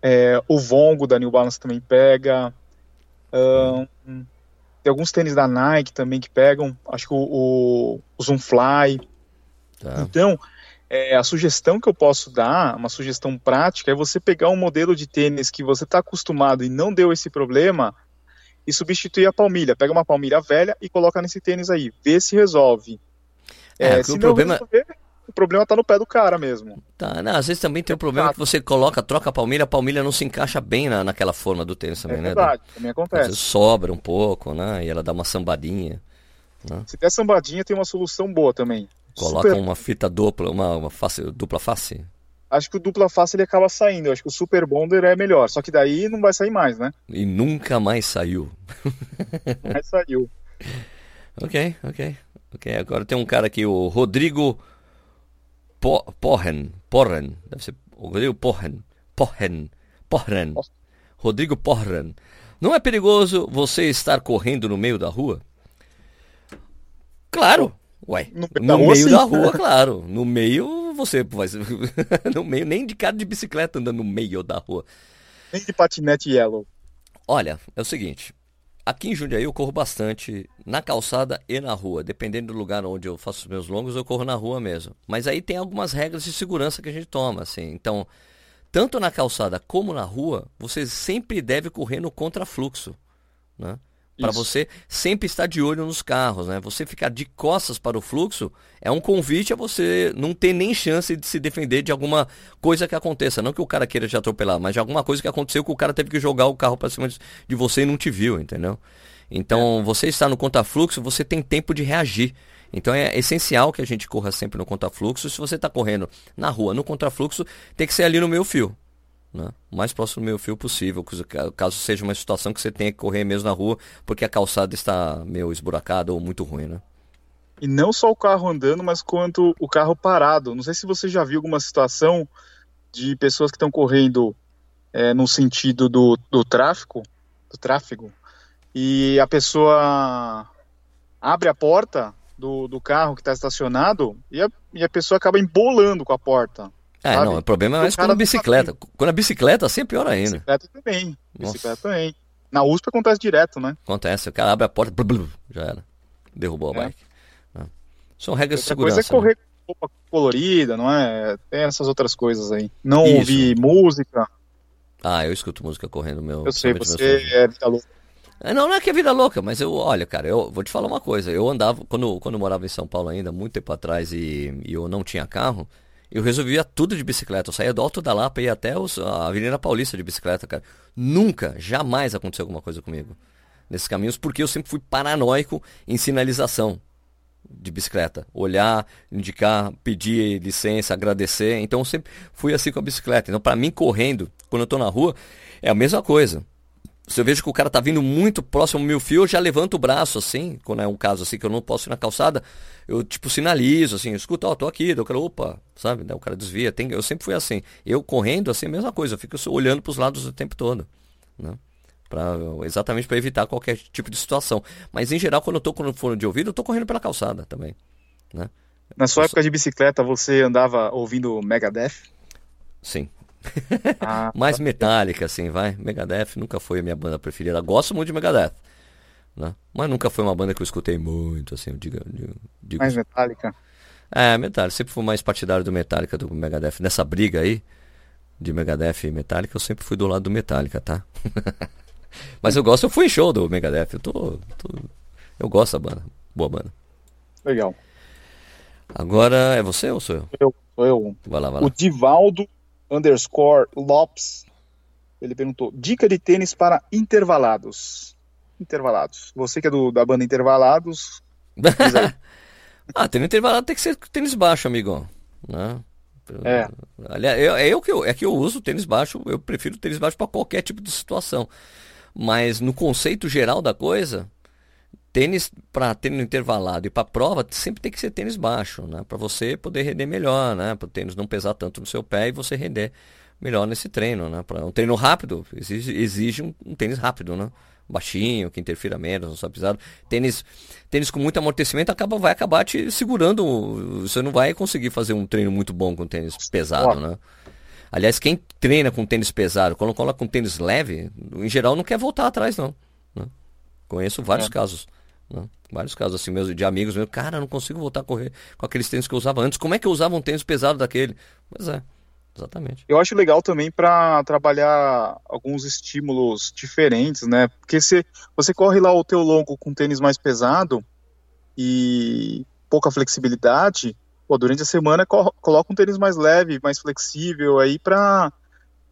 [SPEAKER 1] É, o Vongo da New Balance também pega. Um, tem alguns tênis da Nike também que pegam. Acho que o, o, o Zoomfly. Tá. Então, é, a sugestão que eu posso dar, uma sugestão prática, é você pegar um modelo de tênis que você está acostumado e não deu esse problema e substituir a palmilha. Pega uma palmilha velha e coloca nesse tênis aí. Vê se resolve. É, é se o problema... Resolver, o problema tá no pé do cara mesmo.
[SPEAKER 2] Tá, não, às vezes também tem o um problema que você coloca, troca a palmilha, a palmilha não se encaixa bem na, naquela forma do tênis também, é
[SPEAKER 1] né? Verdade, também acontece. Às vezes
[SPEAKER 2] sobra um pouco, né? E ela dá uma sambadinha.
[SPEAKER 1] Né? Se der sambadinha, tem uma solução boa também.
[SPEAKER 2] Coloca Super... uma fita dupla, uma, uma face, dupla face?
[SPEAKER 1] Acho que o dupla face ele acaba saindo. Eu acho que o Super Bonder é melhor. Só que daí não vai sair mais, né?
[SPEAKER 2] E nunca mais saiu.
[SPEAKER 1] mais saiu.
[SPEAKER 2] ok, ok. Ok, agora tem um cara aqui, o Rodrigo po Porren. Porren. Deve ser o Rodrigo Porren. Porren. Porren. Rodrigo Porren. Não é perigoso você estar correndo no meio da rua? Claro. Ué, no, no meio sim. da rua, claro. No meio, você vai. no meio, nem de cara de bicicleta andando no meio da rua.
[SPEAKER 1] Nem de patinete yellow.
[SPEAKER 2] Olha, é o seguinte. aqui em Jundiaí eu corro bastante na calçada e na rua. Dependendo do lugar onde eu faço os meus longos, eu corro na rua mesmo. Mas aí tem algumas regras de segurança que a gente toma, assim. Então, tanto na calçada como na rua, você sempre deve correr no contrafluxo, né? Para você sempre estar de olho nos carros, né? Você ficar de costas para o fluxo é um convite a você não ter nem chance de se defender de alguma coisa que aconteça. Não que o cara queira te atropelar, mas de alguma coisa que aconteceu que o cara teve que jogar o carro para cima de você e não te viu, entendeu? Então, é. você está no contrafluxo, você tem tempo de reagir. Então é essencial que a gente corra sempre no contrafluxo. Se você está correndo na rua no contrafluxo, tem que ser ali no meio fio né? o mais próximo do meio fio possível, caso seja uma situação que você tenha que correr mesmo na rua, porque a calçada está meio esburacada ou muito ruim, né?
[SPEAKER 1] E não só o carro andando, mas quanto o carro parado. Não sei se você já viu alguma situação de pessoas que estão correndo é, no sentido do, do tráfego, do tráfego, e a pessoa abre a porta do, do carro que está estacionado e a, e a pessoa acaba embolando com a porta.
[SPEAKER 2] É, sabe? não, o problema é mais com a bicicleta. Tá... Quando a bicicleta, assim é pior ainda.
[SPEAKER 1] Bicicleta também. Bicicleta Nossa. também. Na USP acontece direto, né?
[SPEAKER 2] Acontece, o cara abre a porta, blu, blu, já era. Derrubou a é. bike. Né? São regras
[SPEAKER 1] Outra
[SPEAKER 2] de segurança.
[SPEAKER 1] Coisa é correr né? com roupa colorida, não é? Tem essas outras coisas aí. Não Isso. ouvir música.
[SPEAKER 2] Ah, eu escuto música correndo meu.
[SPEAKER 1] Eu sei, você é vida louca.
[SPEAKER 2] É, não, não é que é vida louca, mas eu, olha, cara, eu vou te falar uma coisa. Eu andava, quando, quando eu morava em São Paulo ainda, muito tempo atrás, e, e eu não tinha carro, eu resolvia tudo de bicicleta. Eu saía do Alto da Lapa e ia até os, a Avenida Paulista de bicicleta, cara. Nunca, jamais aconteceu alguma coisa comigo nesses caminhos, porque eu sempre fui paranoico em sinalização de bicicleta. Olhar, indicar, pedir licença, agradecer. Então eu sempre fui assim com a bicicleta. Então, para mim, correndo, quando eu tô na rua, é a mesma coisa. Se eu vejo que o cara tá vindo muito próximo ao meu fio, eu já levanto o braço, assim, quando é um caso assim que eu não posso ir na calçada, eu tipo sinalizo, assim, escuta, ó, tô aqui, o cara, opa, sabe? Daí o cara desvia. Tem, eu sempre fui assim. Eu correndo, assim, a mesma coisa, eu fico olhando pros lados o tempo todo, né? Pra, exatamente para evitar qualquer tipo de situação. Mas em geral, quando eu tô com o fone de ouvido, eu tô correndo pela calçada também, né?
[SPEAKER 1] Na sua época de bicicleta, você andava ouvindo Megadeth?
[SPEAKER 2] Sim, ah, Mais tá metálica, assim, vai. Megadeth nunca foi a minha banda preferida. Gosto muito de Megadeth. Né? Mas nunca foi uma banda que eu escutei muito, assim, eu digo, digo, digo
[SPEAKER 1] Mais metálica?
[SPEAKER 2] É, Metallica. Sempre fui mais partidário do Metallica do Megadeth. Nessa briga aí de Megadeth e Metallica, eu sempre fui do lado do Metallica, tá? Mas eu gosto, eu fui em show do Megadeth. Eu tô, tô, Eu gosto da banda. Boa banda.
[SPEAKER 1] Legal.
[SPEAKER 2] Agora é você ou sou eu?
[SPEAKER 1] Eu, sou eu.
[SPEAKER 2] Vai lá, vai lá.
[SPEAKER 1] O Divaldo underscore Lopes, ele perguntou, dica de tênis para intervalados. Intervalados. Você que é do, da banda Intervalados.
[SPEAKER 2] ah, tênis intervalado tem que ser tênis baixo, amigo. Né?
[SPEAKER 1] É.
[SPEAKER 2] Aliás, eu, é, eu que eu, é que eu uso tênis baixo, eu prefiro tênis baixo para qualquer tipo de situação. Mas no conceito geral da coisa, tênis para tênis intervalado e para prova sempre tem que ser tênis baixo, né? Para você poder render melhor, né? Para o tênis não pesar tanto no seu pé e você render melhor nesse treino, né? Para um treino rápido exige, exige um, um, tênis rápido, né? Baixinho, que interfira menos, não só pisado. Tênis, tênis com muito amortecimento acaba, vai acabar te segurando. Você não vai conseguir fazer um treino muito bom com tênis pesado, né? Aliás, quem treina com tênis pesado, quando coloca com tênis leve, em geral não quer voltar atrás, não. Né? Conheço vários é. casos. Né? Vários casos assim mesmo, de amigos meus, cara, não consigo voltar a correr com aqueles tênis que eu usava antes. Como é que eu usava um tênis pesado daquele? Pois é, exatamente.
[SPEAKER 1] Eu acho legal também para trabalhar alguns estímulos diferentes, né? Porque se você corre lá o teu longo com tênis mais pesado e pouca flexibilidade, pô, durante a semana coloca um tênis mais leve, mais flexível aí para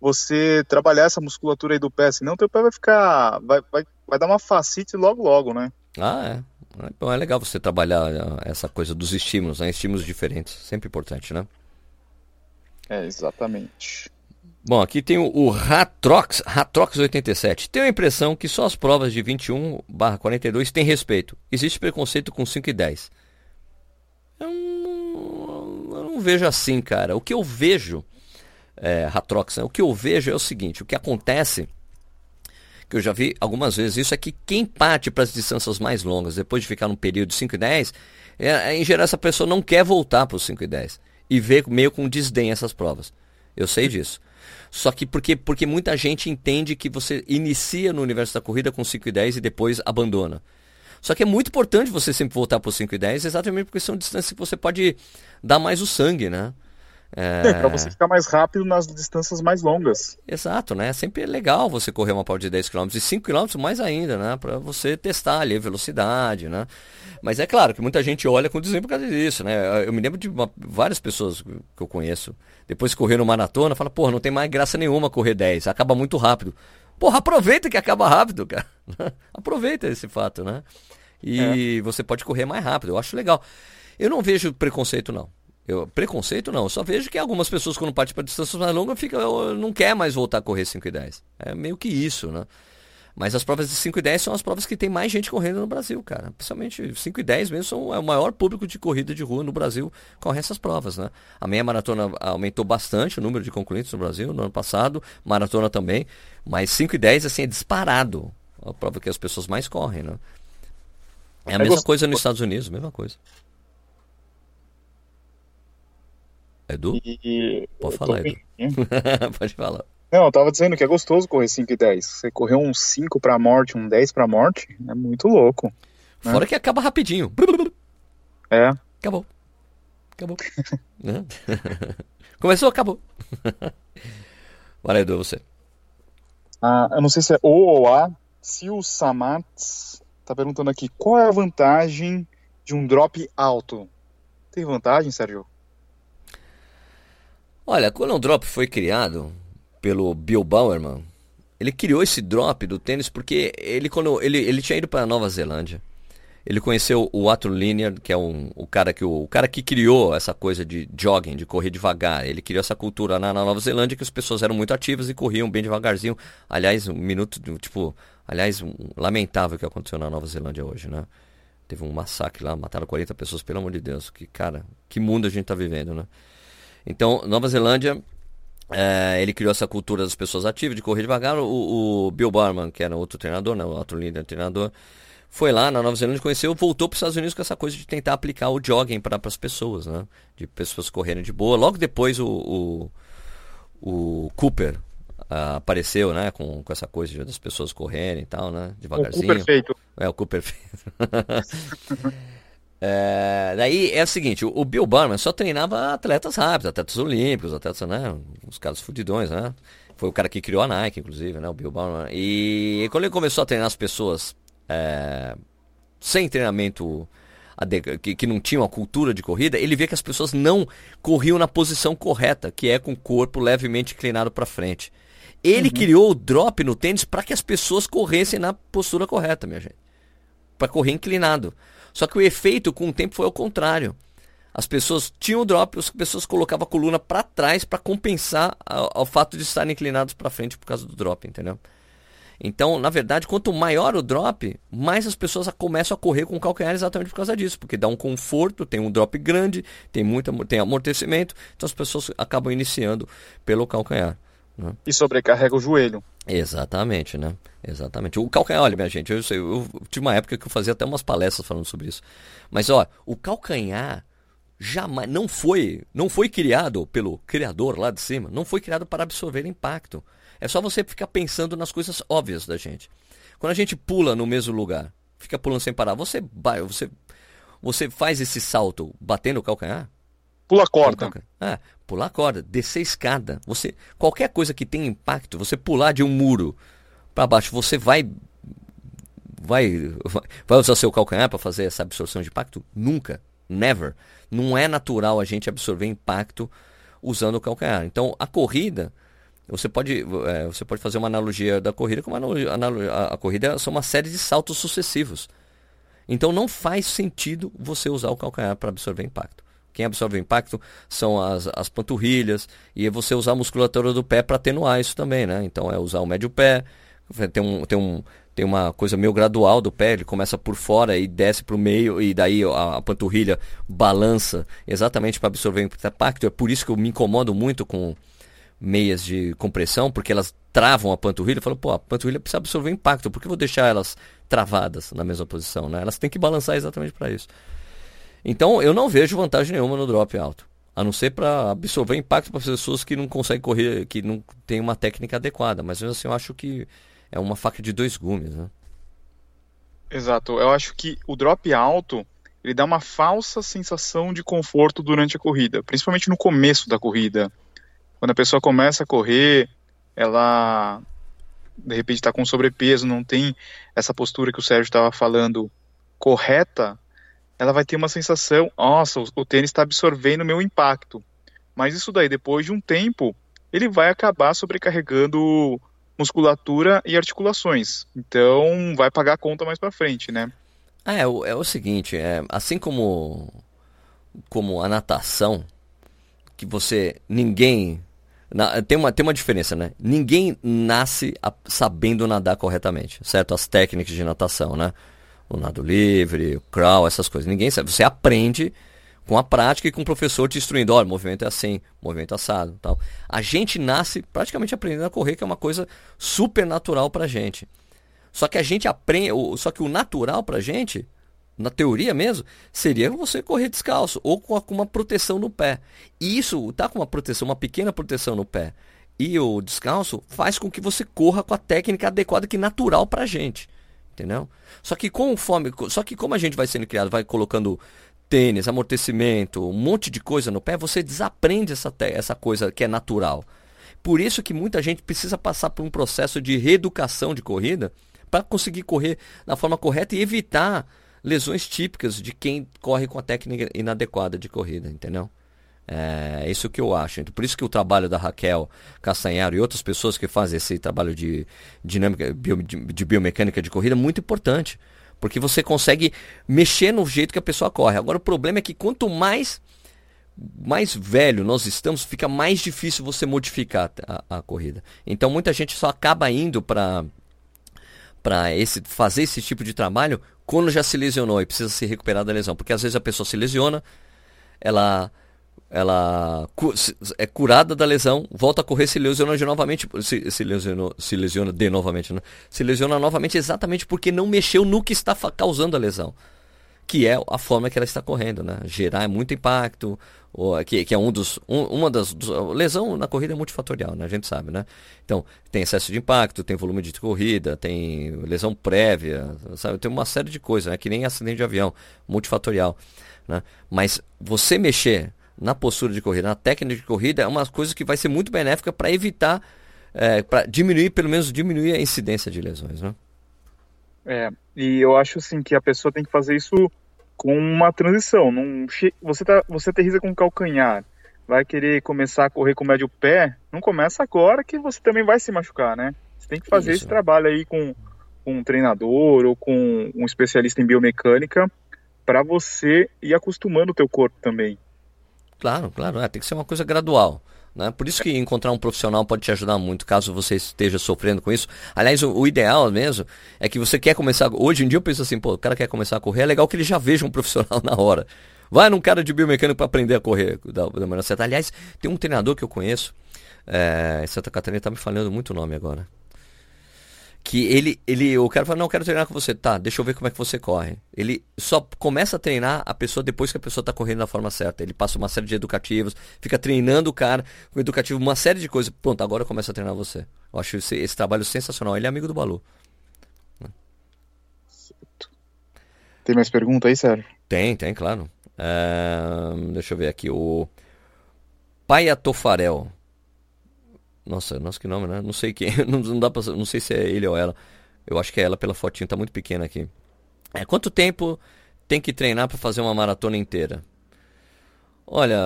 [SPEAKER 1] você trabalhar essa musculatura aí do pé, senão teu pé vai ficar, vai, vai, vai dar uma facite logo logo, né?
[SPEAKER 2] Ah, é. Bom, é legal você trabalhar eh, essa coisa dos estímulos, né? Estímulos diferentes. Sempre importante, né?
[SPEAKER 1] É, exatamente.
[SPEAKER 2] Bom, aqui tem o, o Ratrox, Ratrox 87. Tenho a impressão que só as provas de 21 barra 42 têm respeito. Existe preconceito com 5 e 10. Eu não, eu não vejo assim, cara. O que eu vejo, é, Ratrox, né? o que eu vejo é o seguinte, o que acontece que eu já vi algumas vezes isso, é que quem parte para as distâncias mais longas, depois de ficar num período de 5 e 10, é, é, em geral essa pessoa não quer voltar para os 5 e 10 e vê meio com desdém essas provas. Eu sei disso. Só que porque, porque muita gente entende que você inicia no universo da corrida com 5 e 10 e depois abandona. Só que é muito importante você sempre voltar para os 5 e 10, exatamente porque são distâncias que você pode dar mais o sangue, né?
[SPEAKER 1] É, é para você ficar mais rápido nas distâncias mais longas.
[SPEAKER 2] Exato, né? Sempre é legal você correr uma prova de 10 km e 5 km mais ainda, né? Para você testar ali a velocidade, né? Mas é claro que muita gente olha com desânimo por causa disso, né? Eu me lembro de uma, várias pessoas que eu conheço, depois de correr no maratona, fala, porra, não tem mais graça nenhuma correr 10, acaba muito rápido. Porra, aproveita que acaba rápido, cara. aproveita esse fato, né? E é. você pode correr mais rápido, eu acho legal. Eu não vejo preconceito, não. Eu, preconceito não, eu só vejo que algumas pessoas quando partem para distâncias mais longas fica, não quer mais voltar a correr 5 e 10. É meio que isso, né? Mas as provas de 5 e 10 são as provas que tem mais gente correndo no Brasil, cara. Principalmente 5 e 10 mesmo são é o maior público de corrida de rua no Brasil corre essas provas, né? A meia maratona aumentou bastante o número de concluintes no Brasil no ano passado, maratona também, mas 5 e 10 assim é disparado. A prova que as pessoas mais correm, né? É a é mesma coisa nos Estados Unidos, mesma coisa. Edu? E... Pode falar, Edu. Pode falar.
[SPEAKER 1] Não, eu tava dizendo que é gostoso correr 5 e 10. Você correu um 5 pra morte, um 10 pra morte, é muito louco.
[SPEAKER 2] Né? Fora que acaba rapidinho.
[SPEAKER 1] É.
[SPEAKER 2] Acabou. Acabou. Né? Começou, acabou. Vai, Edu, você.
[SPEAKER 1] Ah, eu não sei se é O ou A. Se o Samats tá perguntando aqui, qual é a vantagem de um drop alto? Tem vantagem, Sérgio?
[SPEAKER 2] Olha, quando o drop foi criado pelo Bill Bowerman, ele criou esse drop do tênis porque ele quando ele, ele tinha ido para Nova Zelândia. Ele conheceu o Atro Linear, que é um, o cara que o, o, cara que criou essa coisa de jogging, de correr devagar. Ele criou essa cultura na, na, Nova Zelândia que as pessoas eram muito ativas e corriam bem devagarzinho. Aliás, um minuto, tipo, aliás, um, lamentável que aconteceu na Nova Zelândia hoje, né? Teve um massacre lá, mataram 40 pessoas, pelo amor de Deus. Que cara, que mundo a gente tá vivendo, né? Então, Nova Zelândia, é, ele criou essa cultura das pessoas ativas, de correr devagar. O, o Bill Barman, que era outro treinador, né, outro líder treinador, foi lá na Nova Zelândia, conheceu, voltou para os Estados Unidos com essa coisa de tentar aplicar o jogging para as pessoas, né? De pessoas correrem de boa. Logo depois o, o, o Cooper uh, apareceu, né? Com, com essa coisa das pessoas correrem e tal, né? Devagarzinho. O Cooper feito. É, o Cooper feito. É, daí é o seguinte, o, Bill Barman só treinava atletas rápidos, atletas olímpicos, atletas, né? Os caras fudidões, né? Foi o cara que criou a Nike, inclusive, né? O Bill Barman. E quando ele começou a treinar as pessoas é, sem treinamento, que, que não tinham a cultura de corrida, ele vê que as pessoas não corriam na posição correta, que é com o corpo levemente inclinado para frente. Ele uhum. criou o drop no tênis para que as pessoas corressem na postura correta, minha gente. Para correr inclinado. Só que o efeito com o tempo foi ao contrário. As pessoas tinham o drop, as pessoas colocavam a coluna para trás para compensar ao, fato de estarem inclinados para frente por causa do drop, entendeu? Então, na verdade, quanto maior o drop, mais as pessoas começam a correr com o calcanhar exatamente por causa disso, porque dá um conforto, tem um drop grande, tem muito tem amortecimento, então as pessoas acabam iniciando pelo calcanhar.
[SPEAKER 1] Né? E sobrecarrega o joelho.
[SPEAKER 2] Exatamente, né? Exatamente. O calcanhar, olha, minha gente, eu, eu, eu tive uma época que eu fazia até umas palestras falando sobre isso. Mas, ó, o calcanhar jamais não foi não foi criado pelo criador lá de cima, não foi criado para absorver impacto. É só você ficar pensando nas coisas óbvias da gente. Quando a gente pula no mesmo lugar, fica pulando sem parar, você você você faz esse salto batendo o calcanhar?
[SPEAKER 1] Pula a corda.
[SPEAKER 2] Ah, pular corda, descer escada. Você qualquer coisa que tenha impacto, você pular de um muro para baixo, você vai vai vai usar seu calcanhar para fazer essa absorção de impacto? Nunca, never. Não é natural a gente absorver impacto usando o calcanhar. Então, a corrida, você pode, é, você pode fazer uma analogia da corrida com uma analogia, a, a corrida são uma série de saltos sucessivos. Então, não faz sentido você usar o calcanhar para absorver impacto. Quem absorve o impacto são as, as panturrilhas e é você usar a musculatura do pé para atenuar isso também, né? Então é usar o médio pé, tem, um, tem, um, tem uma coisa meio gradual do pé, ele começa por fora e desce para o meio e daí a, a panturrilha balança exatamente para absorver o impacto. É por isso que eu me incomodo muito com meias de compressão, porque elas travam a panturrilha. Eu falo, pô, a panturrilha precisa absorver impacto, por que eu vou deixar elas travadas na mesma posição? Né? Elas têm que balançar exatamente para isso. Então eu não vejo vantagem nenhuma no drop alto. A não ser para absorver impacto para pessoas que não conseguem correr, que não tem uma técnica adequada. Mas assim, eu acho que é uma faca de dois gumes, né?
[SPEAKER 1] Exato. Eu acho que o drop alto ele dá uma falsa sensação de conforto durante a corrida, principalmente no começo da corrida. Quando a pessoa começa a correr, ela de repente está com sobrepeso, não tem essa postura que o Sérgio estava falando correta, ela vai ter uma sensação, nossa, o, tênis está absorvendo meu impacto. Mas isso daí, depois de um tempo, ele vai acabar sobrecarregando musculatura e articulações. Então, vai pagar a conta mais para frente, né?
[SPEAKER 2] É, é, o, é o seguinte, é, assim como, como a natação, que você, ninguém na, tem, uma, tem uma diferença, né? Ninguém nasce a, sabendo nadar corretamente, certo? As técnicas de natação, né? O nado livre, o crawl, essas coisas. Ninguém sabe. Você aprende com a prática e com o professor te instruindo. Olha, o movimento é assim, movimento assado tal. A gente nasce praticamente aprendendo a correr, que é uma coisa super natural pra gente. Só que a gente aprende, só que o natural pra gente na teoria mesmo, seria você correr descalço ou com uma proteção no pé. E isso, tá com uma proteção, uma pequena proteção no pé e o descalço faz com que você corra com a técnica adequada que é natural pra gente. Entendeu? Só que conforme, só que como a gente vai sendo criado, vai colocando tênis, amortecimento, um monte de coisa no pé, você desaprende essa, essa coisa que é natural. Por isso que muita gente precisa passar por um processo de reeducação de corrida para conseguir correr da forma correta e evitar lesões típicas de quem corre com a técnica inadequada de corrida, entendeu? É isso que eu acho. Por isso que o trabalho da Raquel Castanharo e outras pessoas que fazem esse trabalho de dinâmica, bio, de biomecânica de corrida é muito importante. Porque você consegue mexer no jeito que a pessoa corre. Agora o problema é que quanto mais mais velho nós estamos, fica mais difícil você modificar a, a corrida. Então muita gente só acaba indo para para esse fazer esse tipo de trabalho quando já se lesionou e precisa se recuperar da lesão. Porque às vezes a pessoa se lesiona, ela ela é curada da lesão, volta a correr, se lesiona de novamente, se, se, lesionou, se lesiona de novamente, né? Se lesiona novamente exatamente porque não mexeu no que está causando a lesão que é a forma que ela está correndo, né? Gerar muito impacto, ou, que, que é um dos, um, uma das, dos, lesão na corrida é multifatorial, né? A gente sabe, né? Então, tem excesso de impacto, tem volume de corrida, tem lesão prévia, sabe? Tem uma série de coisas, né? Que nem acidente de avião, multifatorial, né? Mas você mexer na postura de corrida, na técnica de corrida, é uma coisa que vai ser muito benéfica para evitar, é, para diminuir, pelo menos diminuir a incidência de lesões, né?
[SPEAKER 1] É, e eu acho assim que a pessoa tem que fazer isso com uma transição. Não, você, tá, você aterriza com o calcanhar, vai querer começar a correr com o médio pé, não começa agora que você também vai se machucar, né? Você tem que fazer Isso. esse trabalho aí com, com um treinador ou com um especialista em biomecânica para você ir acostumando o teu corpo também.
[SPEAKER 2] Claro, claro, é, tem que ser uma coisa gradual. Né? Por isso que encontrar um profissional pode te ajudar muito, caso você esteja sofrendo com isso. Aliás, o, o, ideal mesmo é que você quer começar. Hoje em dia eu penso assim, pô, o cara quer começar a correr, é legal que ele já veja um profissional na hora. Vai num cara de biomecânico para aprender a correr da, da maneira certa. Aliás, tem um treinador que eu conheço, é, Santa Catarina tá me falando muito o nome agora que ele, ele, o cara fala, não, eu quero treinar com você. Tá, deixa eu ver como é que você corre. Ele só começa a treinar a pessoa depois que a pessoa está correndo da forma certa. Ele passa uma série de educativos, fica treinando o cara com educativo, uma série de coisas. Pronto, agora começa a treinar você. Eu acho esse, esse trabalho sensacional. Ele é amigo do Balu.
[SPEAKER 1] Tem mais pergunta aí, Sérgio?
[SPEAKER 2] Tem, tem, claro. deixa eu ver aqui. O Paia Tofarel. Nossa, nossa, que nome, né? Não sei quem. Não, dá pra, não sei se é ele ou ela. Eu acho que é ela pela fotinha, tá muito pequena aqui. É, quanto tempo tem que treinar para fazer uma maratona inteira? Olha,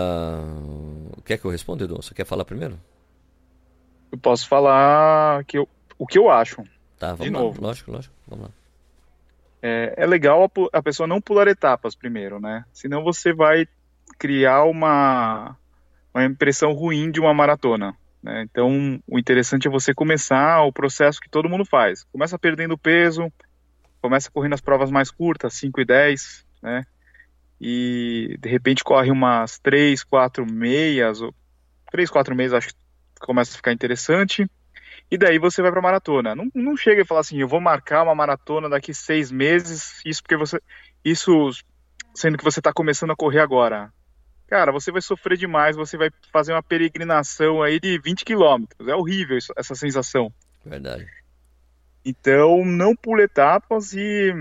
[SPEAKER 2] quer que eu responda, Edu? Você quer falar primeiro?
[SPEAKER 1] Eu posso falar que eu, o que eu acho.
[SPEAKER 2] Tá, vamos De lá. Novo. Lógico, lógico. Vamos lá.
[SPEAKER 1] É, é legal a, a pessoa não pular etapas primeiro, né? Senão você vai criar uma, uma impressão ruim de uma maratona. Né? Então, o interessante é você começar o processo que todo mundo faz. Começa perdendo peso, começa correndo as provas mais curtas, 5 e 10, né? E de repente corre umas 3, 4 meias, ou 3, 4 meses acho que começa a ficar interessante. E daí você vai para maratona. Não, não chega e fala assim, eu vou marcar uma maratona daqui seis meses, isso porque você. Isso sendo que você está começando a correr agora. Cara, você vai sofrer demais, você vai fazer uma peregrinação aí de 20 quilômetros. É horrível isso, essa sensação.
[SPEAKER 2] Verdade.
[SPEAKER 1] Então, não pule etapas e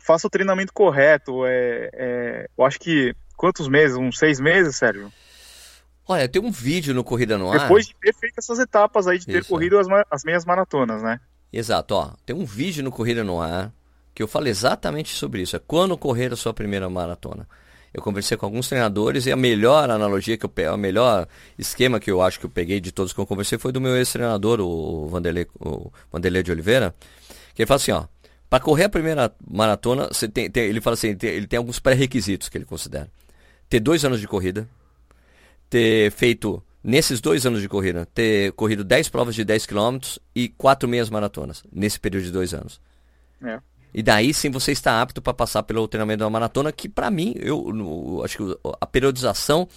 [SPEAKER 1] faça o treinamento correto. É, é, eu acho que quantos meses? Uns seis meses, Sérgio?
[SPEAKER 2] Olha, tem um vídeo no Corrida no
[SPEAKER 1] Ar. Depois de ter feito essas etapas aí, de ter Isso. corrido as, as meias maratonas, né?
[SPEAKER 2] Exato, ó. Tem um vídeo no Corrida no Ar que eu falo exatamente sobre isso. É quando correr a sua primeira maratona. Eu conversei com alguns treinadores e a melhor analogia que eu peguei, o melhor esquema que eu acho que eu peguei de todos que eu conversei foi do meu ex-treinador, o Vanderlei, o Vanderlei de Oliveira, que ele fala assim, ó, para correr a primeira maratona, você tem, tem ele fala assim, tem, ele tem alguns pré-requisitos que ele considera. Ter dois anos de corrida, ter feito, nesses dois anos de corrida, ter corrido 10 provas de 10 km e quatro meias maratonas, nesse período de dois anos. É. E daí sim você está apto para passar pelo treinamento da maratona, que para mim, eu, eu, acho que a periodização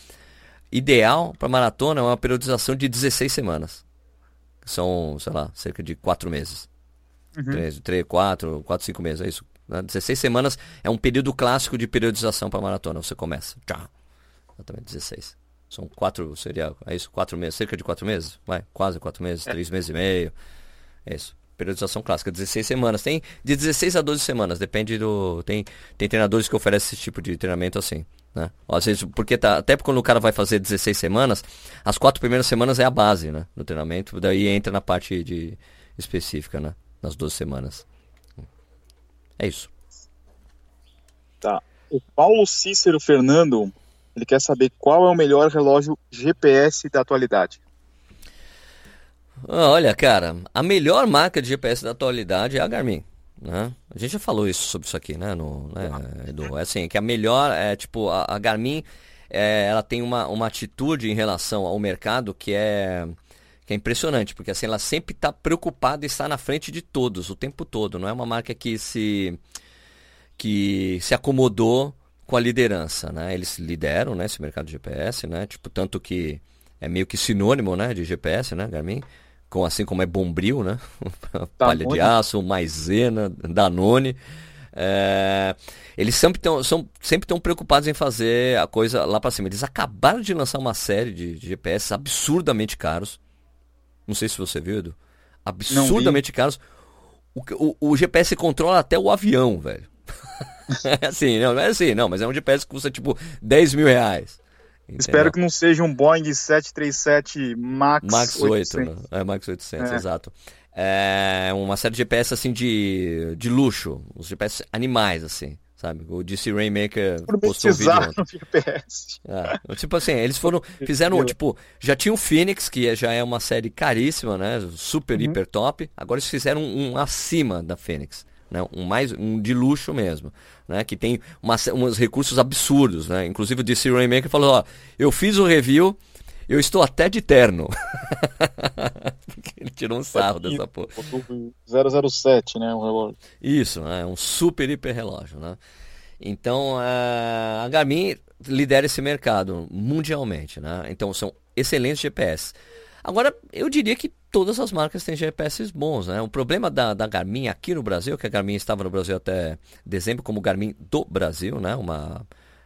[SPEAKER 2] ideal para maratona é uma periodização de 16 semanas. São, sei lá, cerca de 4 meses. Uhum. 3, 3, 4, 4, 5 meses, é isso. 16 né? semanas é um período clássico de periodização para maratona. Você começa. Tchau. Exatamente, 16. São quatro, seria, é isso, quatro meses, cerca de quatro meses? Vai, quase quatro meses, é. três meses e meio. É isso periodização clássica, 16 semanas. Tem de 16 a 12 semanas, depende do. Tem, tem treinadores que oferecem esse tipo de treinamento assim. Né? Às vezes, porque tá, até quando o cara vai fazer 16 semanas, as quatro primeiras semanas é a base né, do treinamento, daí entra na parte de específica, né? Nas 12 semanas. É isso.
[SPEAKER 1] Tá. O Paulo Cícero Fernando, ele quer saber qual é o melhor relógio GPS da atualidade.
[SPEAKER 2] Ah, olha, cara, a melhor marca de GPS da atualidade é a Garmin. Né? A gente já falou isso sobre isso aqui, né, no, né Edu? É assim, que a melhor, é tipo, a, a Garmin, é, ela tem uma, uma atitude em relação ao mercado que é, que é impressionante, porque assim, ela sempre está preocupada em estar na frente de todos, o tempo todo. Não é uma marca que se, que se acomodou com a liderança, né? Eles lideram, né, esse mercado de GPS, né? Tipo, tanto que é meio que sinônimo, né, de GPS, né, Garmin? Com, assim como é Bombril, né? Palha de aço, maisena, Danone. É, eles sempre estão são, sempre tão preocupados em fazer a coisa lá para cima. Eles acabaram de lançar uma série de, de GPS absurdamente caros. Não sei se você viu, Edu. Absurdamente caros. O, o, o, GPS controla até o avião, velho. é assim, não, não é assim, não, mas é um GPS que custa tipo 10 mil reais.
[SPEAKER 1] Entendeu? Espero que não seja um Boeing 737 Max,
[SPEAKER 2] Max 800. 800. Né? É, Max 800, é. exato. É uma série de GPS assim de, de luxo, os GPS animais assim, sabe? O DC Rainmaker
[SPEAKER 1] postou um vídeo. No GPS.
[SPEAKER 2] É, tipo assim, eles foram fizeram tipo, já tinha o Phoenix, que já é uma série caríssima, né? Super uhum. hiper top. Agora eles fizeram um acima da Phoenix né? um mais um de luxo mesmo, né? que tem uma, uns recursos absurdos. Né? Inclusive o DC Rainmaker falou, ó, eu fiz o review, eu estou até de terno. Ele tirou um sarro dessa porra.
[SPEAKER 1] 007, né, o relógio.
[SPEAKER 2] Isso, é um super hiper relógio, né? Então, a Garmin lidera esse mercado mundialmente, né? Então, são excelentes GPS. Agora, eu diria que todas as marcas têm GPS bons, né? O problema da, da Garmin aqui no Brasil, que a Garmin estava no Brasil até dezembro como Garmin do Brasil, né? Uma,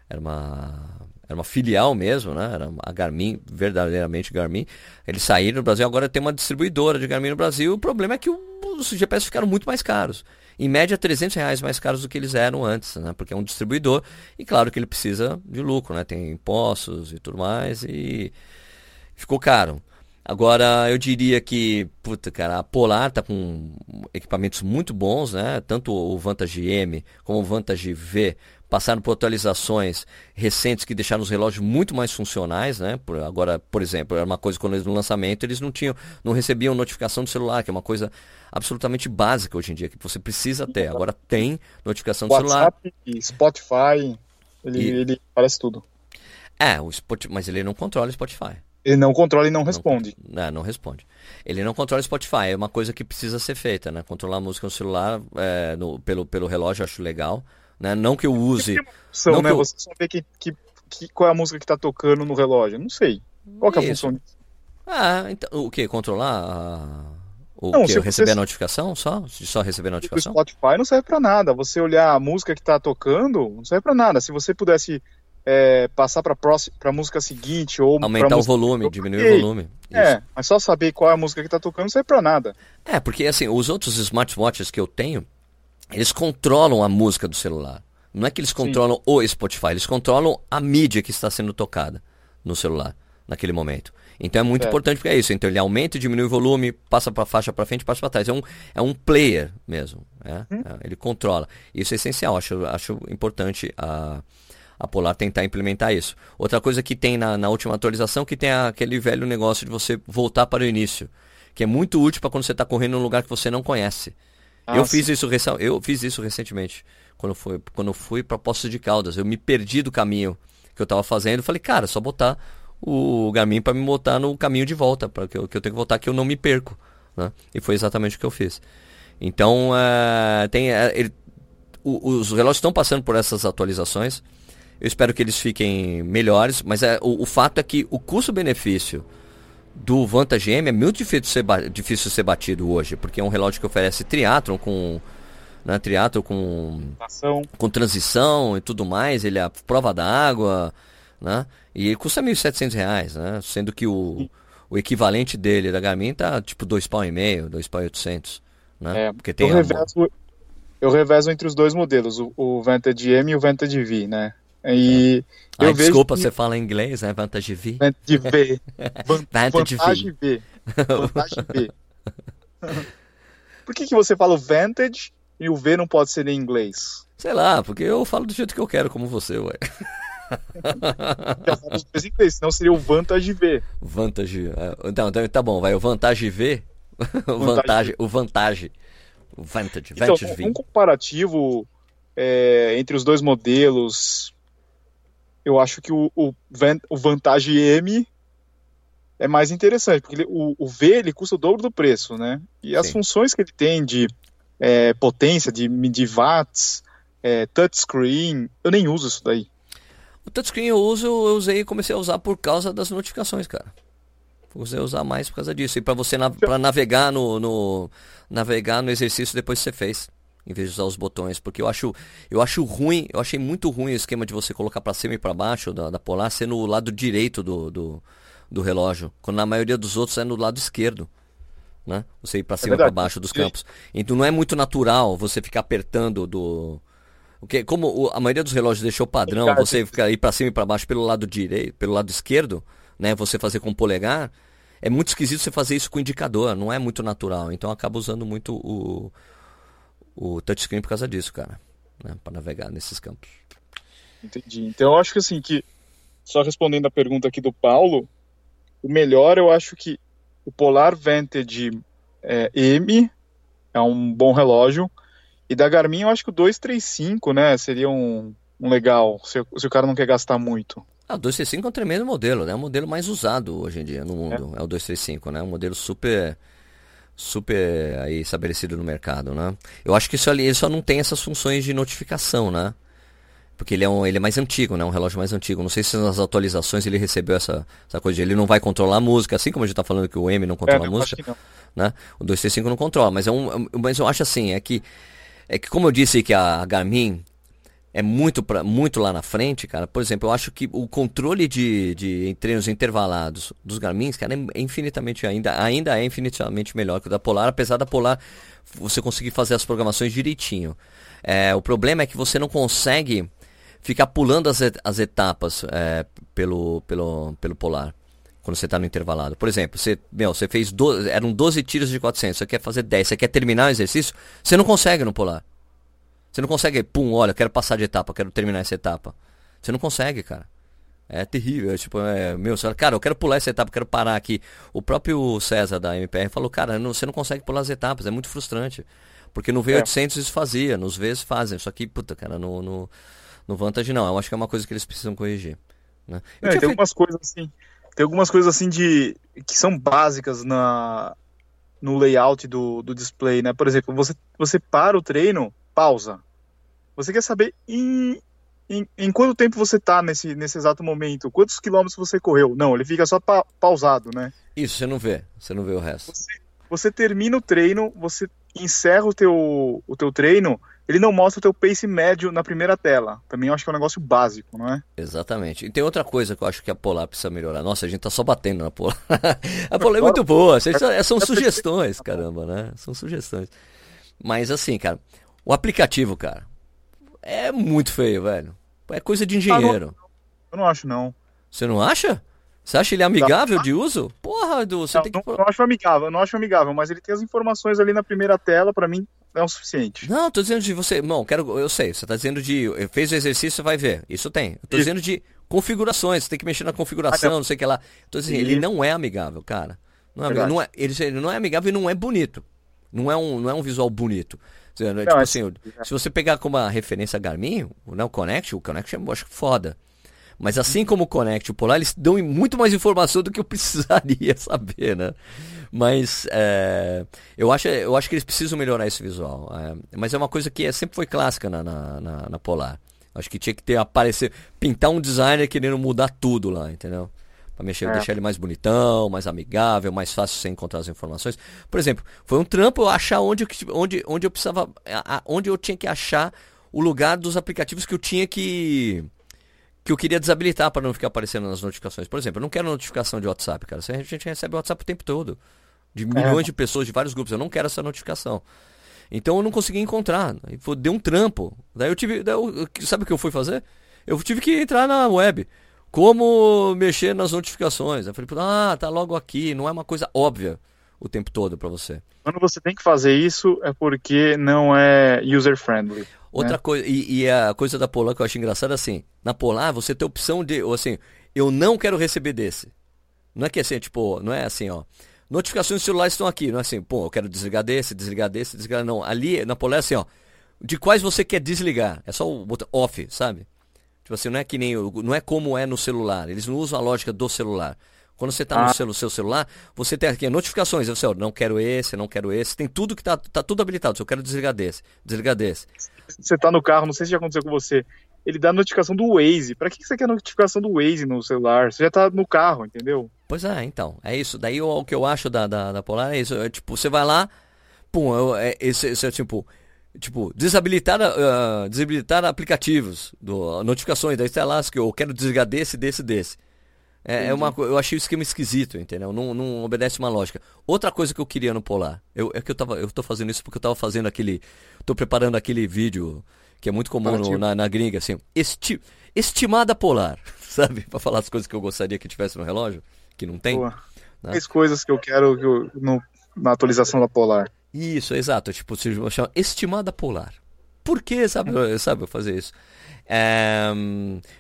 [SPEAKER 2] era uma era uma filial mesmo, né? Era a Garmin, verdadeiramente Garmin. Eles saíram do Brasil, agora tem uma distribuidora de Garmin no Brasil. O problema é que os GPS ficaram muito mais caros. Em média, 300 reais mais caros do que eles eram antes, né? Porque é um distribuidor e claro que ele precisa de lucro, né? Tem impostos e tudo mais e ficou caro. Agora, eu diria que, puta, cara, a Polar tá com equipamentos muito bons, né? Tanto o Vantage M como o Vantage V passaram por atualizações recentes que deixaram os relógios muito mais funcionais, né? Por, agora, por exemplo, era uma coisa quando eles no lançamento eles não tinham, não recebiam notificação do celular, que é uma coisa absolutamente básica hoje em dia que você precisa ter. Agora tem notificação do WhatsApp,
[SPEAKER 1] celular. Spotify, ele, e... ele parece tudo.
[SPEAKER 2] É, o Spotify, mas ele não controla o Spotify.
[SPEAKER 1] Ele não controla e não, não responde.
[SPEAKER 2] Não, é, não responde. Ele não controla o Spotify, é uma coisa que precisa ser feita, né? Controlar a música no celular é, no, pelo, pelo relógio acho legal. Né? Não que eu use. Que
[SPEAKER 1] função, não né? Eu... Você saber que, que, que, qual é a música que está tocando no relógio. Não sei. Qual é a função disso?
[SPEAKER 2] Ah, então, o que? Controlar a... O não, que? Receber você... a notificação só? Só receber a notificação?
[SPEAKER 1] O Spotify não serve para nada. Você olhar a música que está tocando, não serve para nada. Se você pudesse é, passar para a música seguinte ou
[SPEAKER 2] aumentar o volume, diminuir o volume.
[SPEAKER 1] É, Isso. mas só saber qual é a música que está tocando não serve para nada.
[SPEAKER 2] É, porque assim, os outros smartwatches que eu tenho, eles controlam a música do celular. Não é que eles controlam Sim. o Spotify, eles controlam a mídia que está sendo tocada no celular naquele momento. Então é muito é. importante porque é isso. Então ele aumenta e diminui o volume, passa para faixa para frente, passa para trás. É um, é um player mesmo. É? Hum. É, ele controla. Isso é essencial. Acho, acho importante a, a Polar tentar implementar isso. Outra coisa que tem na, na última atualização que tem aquele velho negócio de você voltar para o início, que é muito útil para quando você está correndo num lugar que você não conhece. Ah, eu fiz isso eu fiz isso recentemente quando foi quando fui para Poços de Caldas. Eu me perdi do caminho que eu estava fazendo. Falei, cara, só botar o Garmin para me botar no caminho de volta, para que eu, que eu tenho que voltar, que eu não me perco. Né? E foi exatamente o que eu fiz. Então, uh, tem, uh, ele, o, os relógios estão passando por essas atualizações. Eu espero que eles fiquem melhores, mas é, o, o fato é que o custo-benefício do Vantage M é muito difícil de, ser, difícil ser batido hoje, porque é um relógio que oferece triatlon com né, triatlo com com transição e tudo mais, ele é a prova da água, né? E ele custa 1.700 reais, né? Sendo que o, o equivalente dele da Garmin tá tipo dois pau e meio, dois pau e oitocentos, né?
[SPEAKER 1] É, Porque tem eu, revezo, eu revezo entre os dois modelos, o, o Vantage M e o Vantage V, né? E
[SPEAKER 2] é. eu desculpa, que... você fala em inglês, né? Vantage V.
[SPEAKER 1] Vantage V. Vantage, Vantage V. Vantage V. Por que, que você fala o Vantage e o V não pode ser em inglês?
[SPEAKER 2] Sei lá, porque eu falo do jeito que eu quero, como você, ué.
[SPEAKER 1] Já inglês, senão seria o Vantage V.
[SPEAKER 2] Vantage. É, então, então, tá bom, vai. O Vantage V. o Vantage. O Vantage. O Vantage.
[SPEAKER 1] Então, Vantage V. Um comparativo é, entre os dois modelos. Eu acho que o, o, o Vantage M é mais interessante, porque ele, o, o, V ele custa o dobro do preço, né? E Sim. as funções que ele tem de é, potência, de medir watts, é, touchscreen, eu nem uso isso daí.
[SPEAKER 2] O touchscreen eu uso, eu usei e comecei a usar por causa das notificações, cara. Usei a usar mais por causa disso. E para você na, navegar no, no, navegar no exercício depois que você fez. Em vez de usar os botões. Porque eu acho, eu acho ruim, eu achei muito ruim o esquema de você colocar para cima e para baixo da, da Polar ser no lado direito do, do, do, relógio. Quando na maioria dos outros é no lado esquerdo. Né? Você ir para é cima é e para baixo dos campos. Então não é muito natural você ficar apertando do porque como a maioria dos relógios deixou padrão, você ficar ir para cima e para baixo pelo lado direito, pelo lado esquerdo, né? Você fazer com o polegar, é muito esquisito você fazer isso com o indicador, não é muito natural. Então acaba usando muito o, o touchscreen por causa disso, cara, né? Para navegar nesses campos.
[SPEAKER 1] Entendi. Então eu acho que assim que só respondendo a pergunta aqui do Paulo, o melhor eu acho que o Polar Vantage é, M é um bom relógio. E da Garmin eu acho que o 235, né, seria um, um legal, se, se, o cara não quer gastar muito.
[SPEAKER 2] Ah, o 235 é um tremendo modelo, né? É o modelo mais usado hoje em dia no mundo, é, é o 235, né? Um modelo super super aí estabelecido no mercado, né? Eu acho que isso ali ele só não tem essas funções de notificação, né? Porque ele é, um, ele é mais antigo, né? Um relógio mais antigo. Não sei se nas atualizações ele recebeu essa, essa coisa de ele não vai controlar a música, assim como a gente está falando que o M não controla é, a música. Né? O 235 não controla, mas, é um, mas eu acho assim, é que é que como eu disse que a Garmin é muito, pra, muito lá na frente, cara. Por exemplo, eu acho que o controle de, de treinos intervalados dos Garmin, cara, é infinitamente ainda, ainda é infinitamente melhor que o da Polar, apesar da Polar você conseguir fazer as programações direitinho. É, o problema é que você não consegue ficar pulando as, as etapas é, pelo, pelo, pelo Polar quando você está no intervalado. Por exemplo, você, meu, você fez 12, eram 12 tiros de 400, você quer fazer 10, você quer terminar o exercício, você não consegue no polar. Você não consegue, pum, olha, quero passar de etapa, quero terminar essa etapa. Você não consegue, cara. É terrível, é, tipo, é, meu, cara, eu quero pular essa etapa, quero parar aqui. O próprio César da MPR falou, cara, não, você não consegue pular as etapas, é muito frustrante. Porque no V800 é. isso fazia, nos Vs fazem, só que, puta, cara, no, no, no Vantage não, eu acho que é uma coisa que eles precisam corrigir. Né?
[SPEAKER 1] É, tem feito... algumas coisas assim, tem algumas coisas assim de que são básicas na no layout do, do display, né? Por exemplo, você, você para o treino, pausa. Você quer saber em, em, em quanto tempo você está nesse, nesse exato momento, quantos quilômetros você correu. Não, ele fica só pa, pausado, né?
[SPEAKER 2] Isso, você não vê, você não vê o resto.
[SPEAKER 1] Você, você termina o treino, você encerra o teu, o teu treino, ele não mostra teu pace médio na primeira tela. Também acho que é um negócio básico, não é?
[SPEAKER 2] Exatamente. E tem outra coisa que eu acho que a Polar precisa melhorar. Nossa, a gente tá só batendo na Polar. a Polar é muito boa. É, são sugestões, caramba, né? São sugestões. Mas assim, cara, o aplicativo, cara, é muito feio, velho. É coisa de engenheiro. Ah,
[SPEAKER 1] não, eu não acho, não.
[SPEAKER 2] Você não acha? Você acha ele amigável de uso? Porra, Edu, você
[SPEAKER 1] não,
[SPEAKER 2] tem que.
[SPEAKER 1] Não, não acho amigável, não acho amigável, mas ele tem as informações ali na primeira tela, para mim é o suficiente.
[SPEAKER 2] Não, tô dizendo de você. Não, quero. Eu sei, você tá dizendo de. Fez o exercício, vai ver. Isso tem. Eu tô Isso. dizendo de configurações, você tem que mexer na configuração, ah, não sei o que lá. Tô dizendo, ele não é amigável, cara. Não é, não é, ele, ele não é amigável e não é bonito. Não é um, não é um visual bonito. Não, tipo é assim, é. se você pegar como uma referência Garmin, né, o Connect, o Connect eu acho foda. Mas assim como o Connect e o Polar, eles dão muito mais informação do que eu precisaria saber, né? Mas é, eu, acho, eu acho que eles precisam melhorar esse visual. É, mas é uma coisa que é, sempre foi clássica na, na, na, na Polar. Acho que tinha que ter aparecer, pintar um designer querendo mudar tudo lá, entendeu? Para mexer, é. deixar ele mais bonitão, mais amigável, mais fácil você encontrar as informações. Por exemplo, foi um trampo eu achar onde, onde, onde eu precisava, onde eu tinha que achar o lugar dos aplicativos que eu tinha que que eu queria desabilitar para não ficar aparecendo nas notificações. Por exemplo, eu não quero notificação de WhatsApp, cara. A gente recebe WhatsApp o tempo todo. De milhões é. de pessoas, de vários grupos. Eu não quero essa notificação. Então eu não consegui encontrar. Deu um trampo. Daí eu tive. Daí eu, sabe o que eu fui fazer? Eu tive que entrar na web. Como mexer nas notificações? Eu falei, ah, tá logo aqui. Não é uma coisa óbvia o tempo todo para você.
[SPEAKER 1] Quando você tem que fazer isso é porque não é user friendly.
[SPEAKER 2] Outra
[SPEAKER 1] né?
[SPEAKER 2] coisa, e, e, a coisa da Polar que eu acho engraçada assim, na Polar você tem a opção de, ou assim, eu não quero receber desse. Não é que assim, tipo, não é assim, ó. Notificações celulares estão aqui, não é assim, pô, eu quero desligar desse, desligar desse, desligar. Não, ali na Polar é assim, ó. De quais você quer desligar. É só o botão off, sabe? Tipo assim, não é que nem. Não é como é no celular. Eles não usam a lógica do celular. Quando você está ah. no seu, seu, celular, você tem aqui notificações. Você, ó, não quero esse, não quero esse. Tem tudo que está tá tudo habilitado. Eu quero desligar desse, desligar desse.
[SPEAKER 1] Você está no carro, não sei se já aconteceu com você. Ele dá notificação do Waze. Para que você quer notificação do Waze no celular? Você já está no carro, entendeu?
[SPEAKER 2] Pois é, então. É isso. Daí o, o que eu acho da, da, da Polar é isso. É, tipo, você vai lá, pum, eu, é, esse, esse é tipo tipo, desabilitar, uh, desabilitar aplicativos, do, notificações, daí está lá que eu quero desligar desse, desse, desse. É, é, uma, eu achei o esquema esquisito, entendeu? Não, não obedece uma lógica. Outra coisa que eu queria no Polar, eu, é que eu tava, eu tô fazendo isso porque eu tava fazendo aquele, tô preparando aquele vídeo que é muito comum no, na, na gringa, assim, esti, estimada Polar, sabe? para falar as coisas que eu gostaria que tivesse no relógio, que não tem. Boa.
[SPEAKER 1] Né? As coisas que eu quero que eu, no, na atualização da Polar.
[SPEAKER 2] Isso, exato. Tipo, se chama estimada Polar. Por que, sabe, sabe fazer isso? É,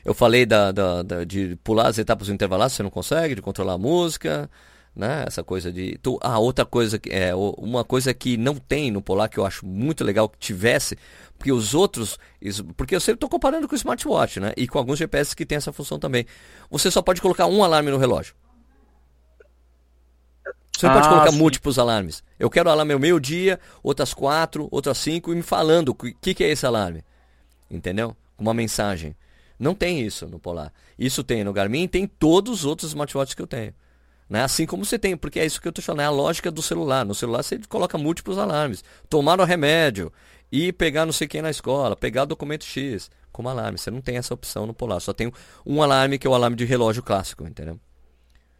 [SPEAKER 2] eu falei da, da, da, de pular as etapas intervaladas, você não consegue, de controlar a música, né? Essa coisa de. Tu, ah, outra coisa, é, uma coisa que não tem no Polar, que eu acho muito legal que tivesse, porque os outros. Porque eu sempre estou comparando com o smartwatch, né? E com alguns GPS que tem essa função também. Você só pode colocar um alarme no relógio. Você ah, pode colocar sim. múltiplos alarmes. Eu quero alarme ao meio-dia, outras quatro, outras cinco, e me falando o que, que é esse alarme. Entendeu? com uma mensagem. Não tem isso no Polar. Isso tem no Garmin tem todos os outros smartwatches que eu tenho. Né? Assim como você tem, porque é isso que eu estou falando, é a lógica do celular. No celular você coloca múltiplos alarmes. Tomar o remédio, ir pegar não sei quem na escola, pegar o documento X como alarme. Você não tem essa opção no Polar. Só tem um alarme que é o alarme de relógio clássico, entendeu?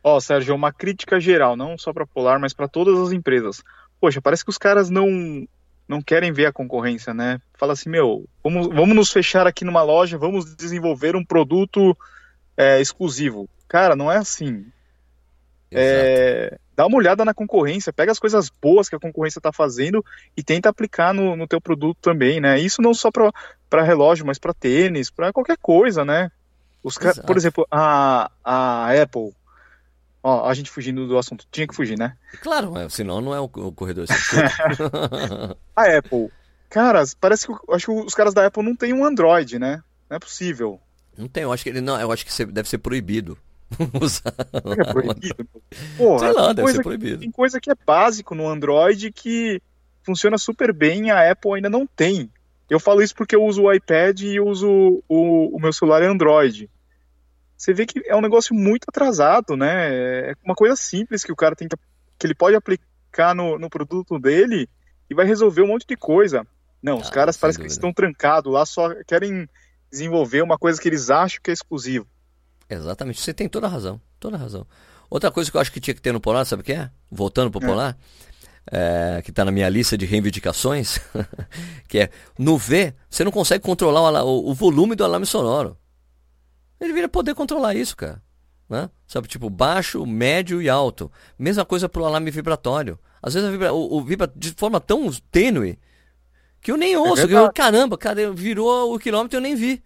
[SPEAKER 1] Ó, oh, Sérgio, uma crítica geral, não só para Polar, mas para todas as empresas. Poxa, parece que os caras não não querem ver a concorrência, né? Fala assim, meu, vamos, vamos nos fechar aqui numa loja, vamos desenvolver um produto é, exclusivo. Cara, não é assim. É, dá uma olhada na concorrência, pega as coisas boas que a concorrência está fazendo e tenta aplicar no, no teu produto também, né? Isso não só para relógio, mas para tênis, para qualquer coisa, né? Os, por exemplo, a, a Apple Ó, a gente fugindo do assunto. Tinha que fugir, né?
[SPEAKER 2] Claro, senão não é o, o corredor.
[SPEAKER 1] a Apple. Cara, parece que acho que os caras da Apple não têm um Android, né? Não é possível.
[SPEAKER 2] Não tem, eu acho que ele não, eu acho que deve ser proibido.
[SPEAKER 1] Usar. É proibido. Porra, Sei lá, deve ser proibido. Que, tem coisa que é básico no Android que funciona super bem e a Apple ainda não tem. Eu falo isso porque eu uso o iPad e uso o, o meu celular é Android você vê que é um negócio muito atrasado, né? É uma coisa simples que o cara tem que, que ele pode aplicar no, no produto dele e vai resolver um monte de coisa. Não, os ah, caras parecem que estão trancados lá, só querem desenvolver uma coisa que eles acham que é exclusivo.
[SPEAKER 2] Exatamente, você tem toda a razão, toda a razão. Outra coisa que eu acho que tinha que ter no Polar, sabe o que é? Voltando pro é. Polar, é, que está na minha lista de reivindicações, que é no V, você não consegue controlar o, o, volume do alarme sonoro. Ele deveria poder controlar isso, cara. Né? Sabe, tipo, baixo, médio e alto. Mesma coisa pro alarme vibratório. Às vezes vibra, o, o, vibra de forma tão tênue que eu nem é ouço. É eu, caramba, cara, virou o quilômetro e eu nem vi.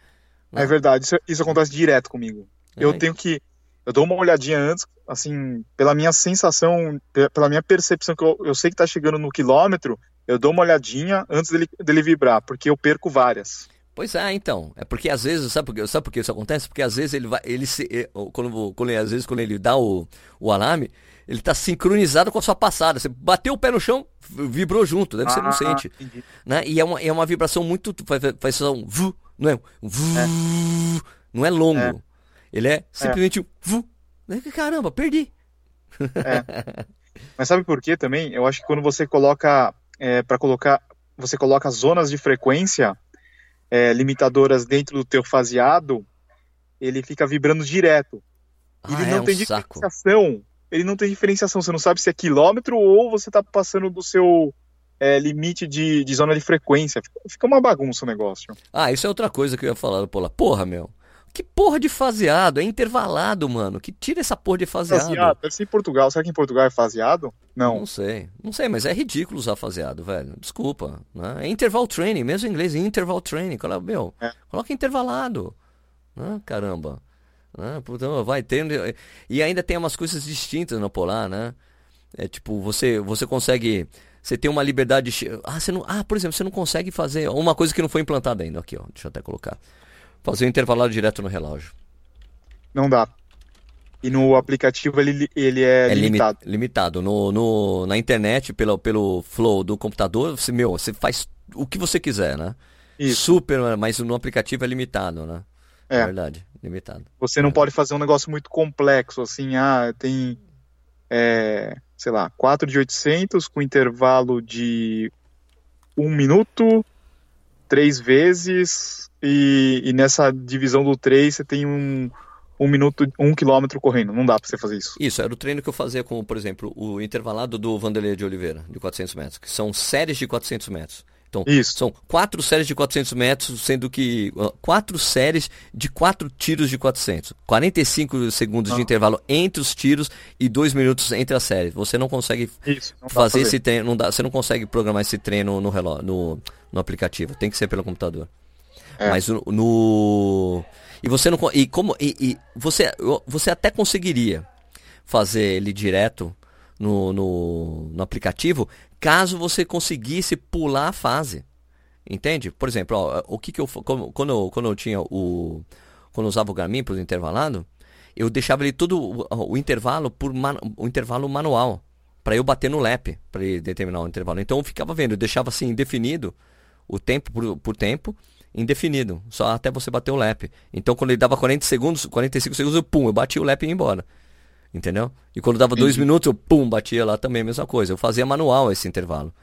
[SPEAKER 1] Né? É verdade, isso, isso acontece direto comigo. É. Eu tenho que. Eu dou uma olhadinha antes, assim, pela minha sensação, pela minha percepção, que eu, eu sei que tá chegando no quilômetro, eu dou uma olhadinha antes dele, dele vibrar, porque eu perco várias.
[SPEAKER 2] Pois é, então. É porque às vezes, sabe por, sabe por que isso acontece? Porque às vezes ele vai. Ele se, quando, quando, às vezes quando ele dá o, o alarme, ele está sincronizado com a sua passada. Você bateu o pé no chão, vibrou junto, deve ah, você não sente. Né? E é uma, é uma vibração muito. Faz, faz um vu, não é? Um vu, é. Não é longo. É. Ele é simplesmente um vu. Caramba, perdi.
[SPEAKER 1] É. Mas sabe por quê também? Eu acho que quando você coloca. É, para colocar. Você coloca zonas de frequência é, limitadoras dentro do teu faseado, ele fica vibrando direto. Ah, ele não é tem um diferenciação. Saco. Ele não tem diferenciação. Você não sabe se é quilômetro ou você está passando do seu é, limite de, de, zona de frequência. Fica uma bagunça o negócio.
[SPEAKER 2] Ah, isso é outra coisa que eu ia falar, Paula. Porra, meu. Que porra de faseado? É intervalado, mano. Que tira essa porra de faseado. Faseado,
[SPEAKER 1] deve ser em Portugal. Será que em Portugal é faseado? Não.
[SPEAKER 2] Não sei. Não sei, mas é ridículo usar faseado, velho. Desculpa. Né? É interval training, mesmo em inglês, interval training. Meu, é. coloca intervalado. Né? Caramba. Né? Então, vai tendo. E ainda tem umas coisas distintas no polar, né? É tipo, você, você consegue. Você tem uma liberdade. Ah, você não, ah, por exemplo, você não consegue fazer. Uma coisa que não foi implantada ainda. Aqui, ó. Deixa eu até colocar. Fazer o intervalado direto no relógio.
[SPEAKER 1] Não dá. E no aplicativo ele, ele é, é limitado.
[SPEAKER 2] Limi limitado. No, no, na internet, pelo, pelo flow do computador, você, meu, você faz o que você quiser, né? Isso. Super, mas no aplicativo é limitado, né? É. é verdade, limitado.
[SPEAKER 1] Você não é. pode fazer um negócio muito complexo, assim, ah, tem, é, sei lá, 4 de 800 com intervalo de um minuto, três vezes, e, e nessa divisão do 3 você tem um, um minuto, um quilômetro correndo. Não dá para você fazer isso.
[SPEAKER 2] Isso, era o treino que eu fazia com, por exemplo, o intervalado do Vanderlei de Oliveira, de 400 metros, que são séries de 400 metros. Então, Isso. são quatro séries de 400 metros, sendo que quatro séries de quatro tiros de 400. 45 segundos ah. de intervalo entre os tiros e dois minutos entre as séries. Você não consegue Isso, não fazer, fazer, esse treino, não dá, você não consegue programar esse treino no, relógio, no, no aplicativo. Tem que ser pelo computador. É. Mas no, e você não e como e, e, você você até conseguiria fazer ele direto no, no, no aplicativo caso você conseguisse pular a fase. Entende? Por exemplo, ó, o que, que eu quando, eu quando eu tinha o quando eu usava o Garmin para o intervalado, eu deixava ele todo o, o intervalo por man, o intervalo manual para eu bater no lap para determinar o intervalo. Então eu ficava vendo, eu deixava assim indefinido o tempo por, por tempo indefinido, só até você bater o lap. Então quando ele dava 40 segundos, 45 segundos, eu pum, eu batia o lap e ia embora. Entendeu? E quando dava dois minutos, eu pum, batia lá também a mesma coisa. Eu fazia manual esse intervalo.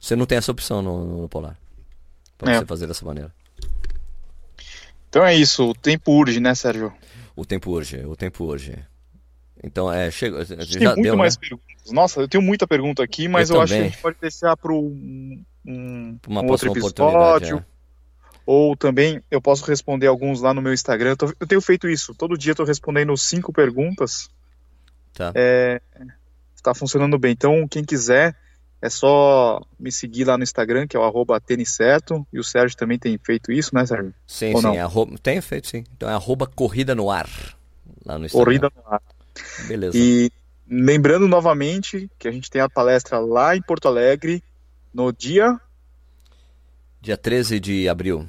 [SPEAKER 2] Você não tem essa opção no, no Polar. Pra é. você fazer dessa maneira.
[SPEAKER 1] Então é isso, o tempo urge, né, Sérgio?
[SPEAKER 2] O tempo urge, o tempo urge. Então, é, chega.
[SPEAKER 1] Já tem muito deu, mais né? perguntas. Nossa, eu tenho muita pergunta aqui, mas eu, eu acho que a gente pode deixar para um, um, Uma um outro episódio. É. Ou também eu posso responder alguns lá no meu Instagram. Eu, tô, eu tenho feito isso. Todo dia eu tô respondendo cinco perguntas. Tá. É, tá funcionando bem. Então, quem quiser, é só me seguir lá no Instagram, que é o arroba certo. E o Sérgio também tem feito isso, né, Sérgio?
[SPEAKER 2] Sim, Ou sim. Arroba, tem feito, sim. Então é arroba corrida no ar. Lá no Instagram. Corrida no ar.
[SPEAKER 1] Beleza. E lembrando novamente que a gente tem a palestra lá em Porto Alegre no dia.
[SPEAKER 2] Dia 13 de abril.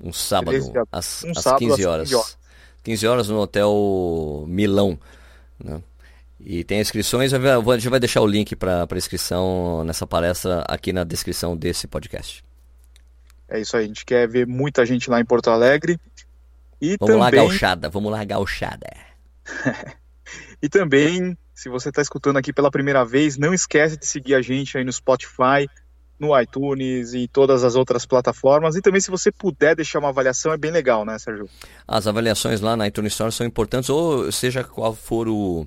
[SPEAKER 2] Um sábado, de... às, um às sábado 15 horas. 15 horas. 15 horas no Hotel Milão. Né? E tem inscrições, a gente vai deixar o link para inscrição nessa palestra aqui na descrição desse podcast.
[SPEAKER 1] É isso aí, a gente quer ver muita gente lá em Porto Alegre.
[SPEAKER 2] E vamos também... lá, gauchada, vamos lá, gauchada.
[SPEAKER 1] e também, se você está escutando aqui pela primeira vez, não esquece de seguir a gente aí no Spotify, no iTunes e todas as outras plataformas. E também, se você puder deixar uma avaliação, é bem legal, né, Sérgio?
[SPEAKER 2] As avaliações lá na iTunes Store são importantes, ou seja qual for o,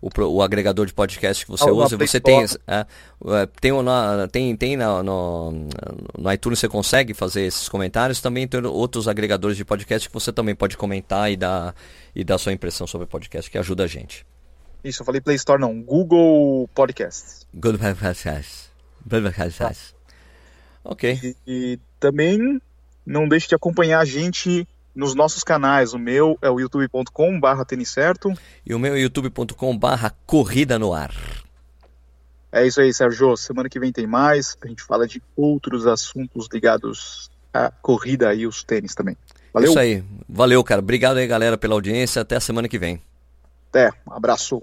[SPEAKER 2] o, o agregador de podcast que você usa, você tem, é, é, tem, na, tem, tem na, no, no iTunes você consegue fazer esses comentários, também tem outros agregadores de podcast que você também pode comentar e dar, e dar sua impressão sobre o podcast, que ajuda a gente.
[SPEAKER 1] Isso, eu falei Play Store não, Google Podcasts.
[SPEAKER 2] Google Podcasts. Google Podcasts. Ok.
[SPEAKER 1] E, e também não deixe de acompanhar a gente nos nossos canais. O meu é o youtube.com barra certo.
[SPEAKER 2] E o meu é youtube.com barra corrida no ar.
[SPEAKER 1] É isso aí, Sérgio. Semana que vem tem mais. A gente fala de outros assuntos ligados à corrida e os tênis também.
[SPEAKER 2] Valeu. Isso aí. Valeu, cara. Obrigado aí, galera, pela audiência. Até a semana que vem.
[SPEAKER 1] Até. Um abraço.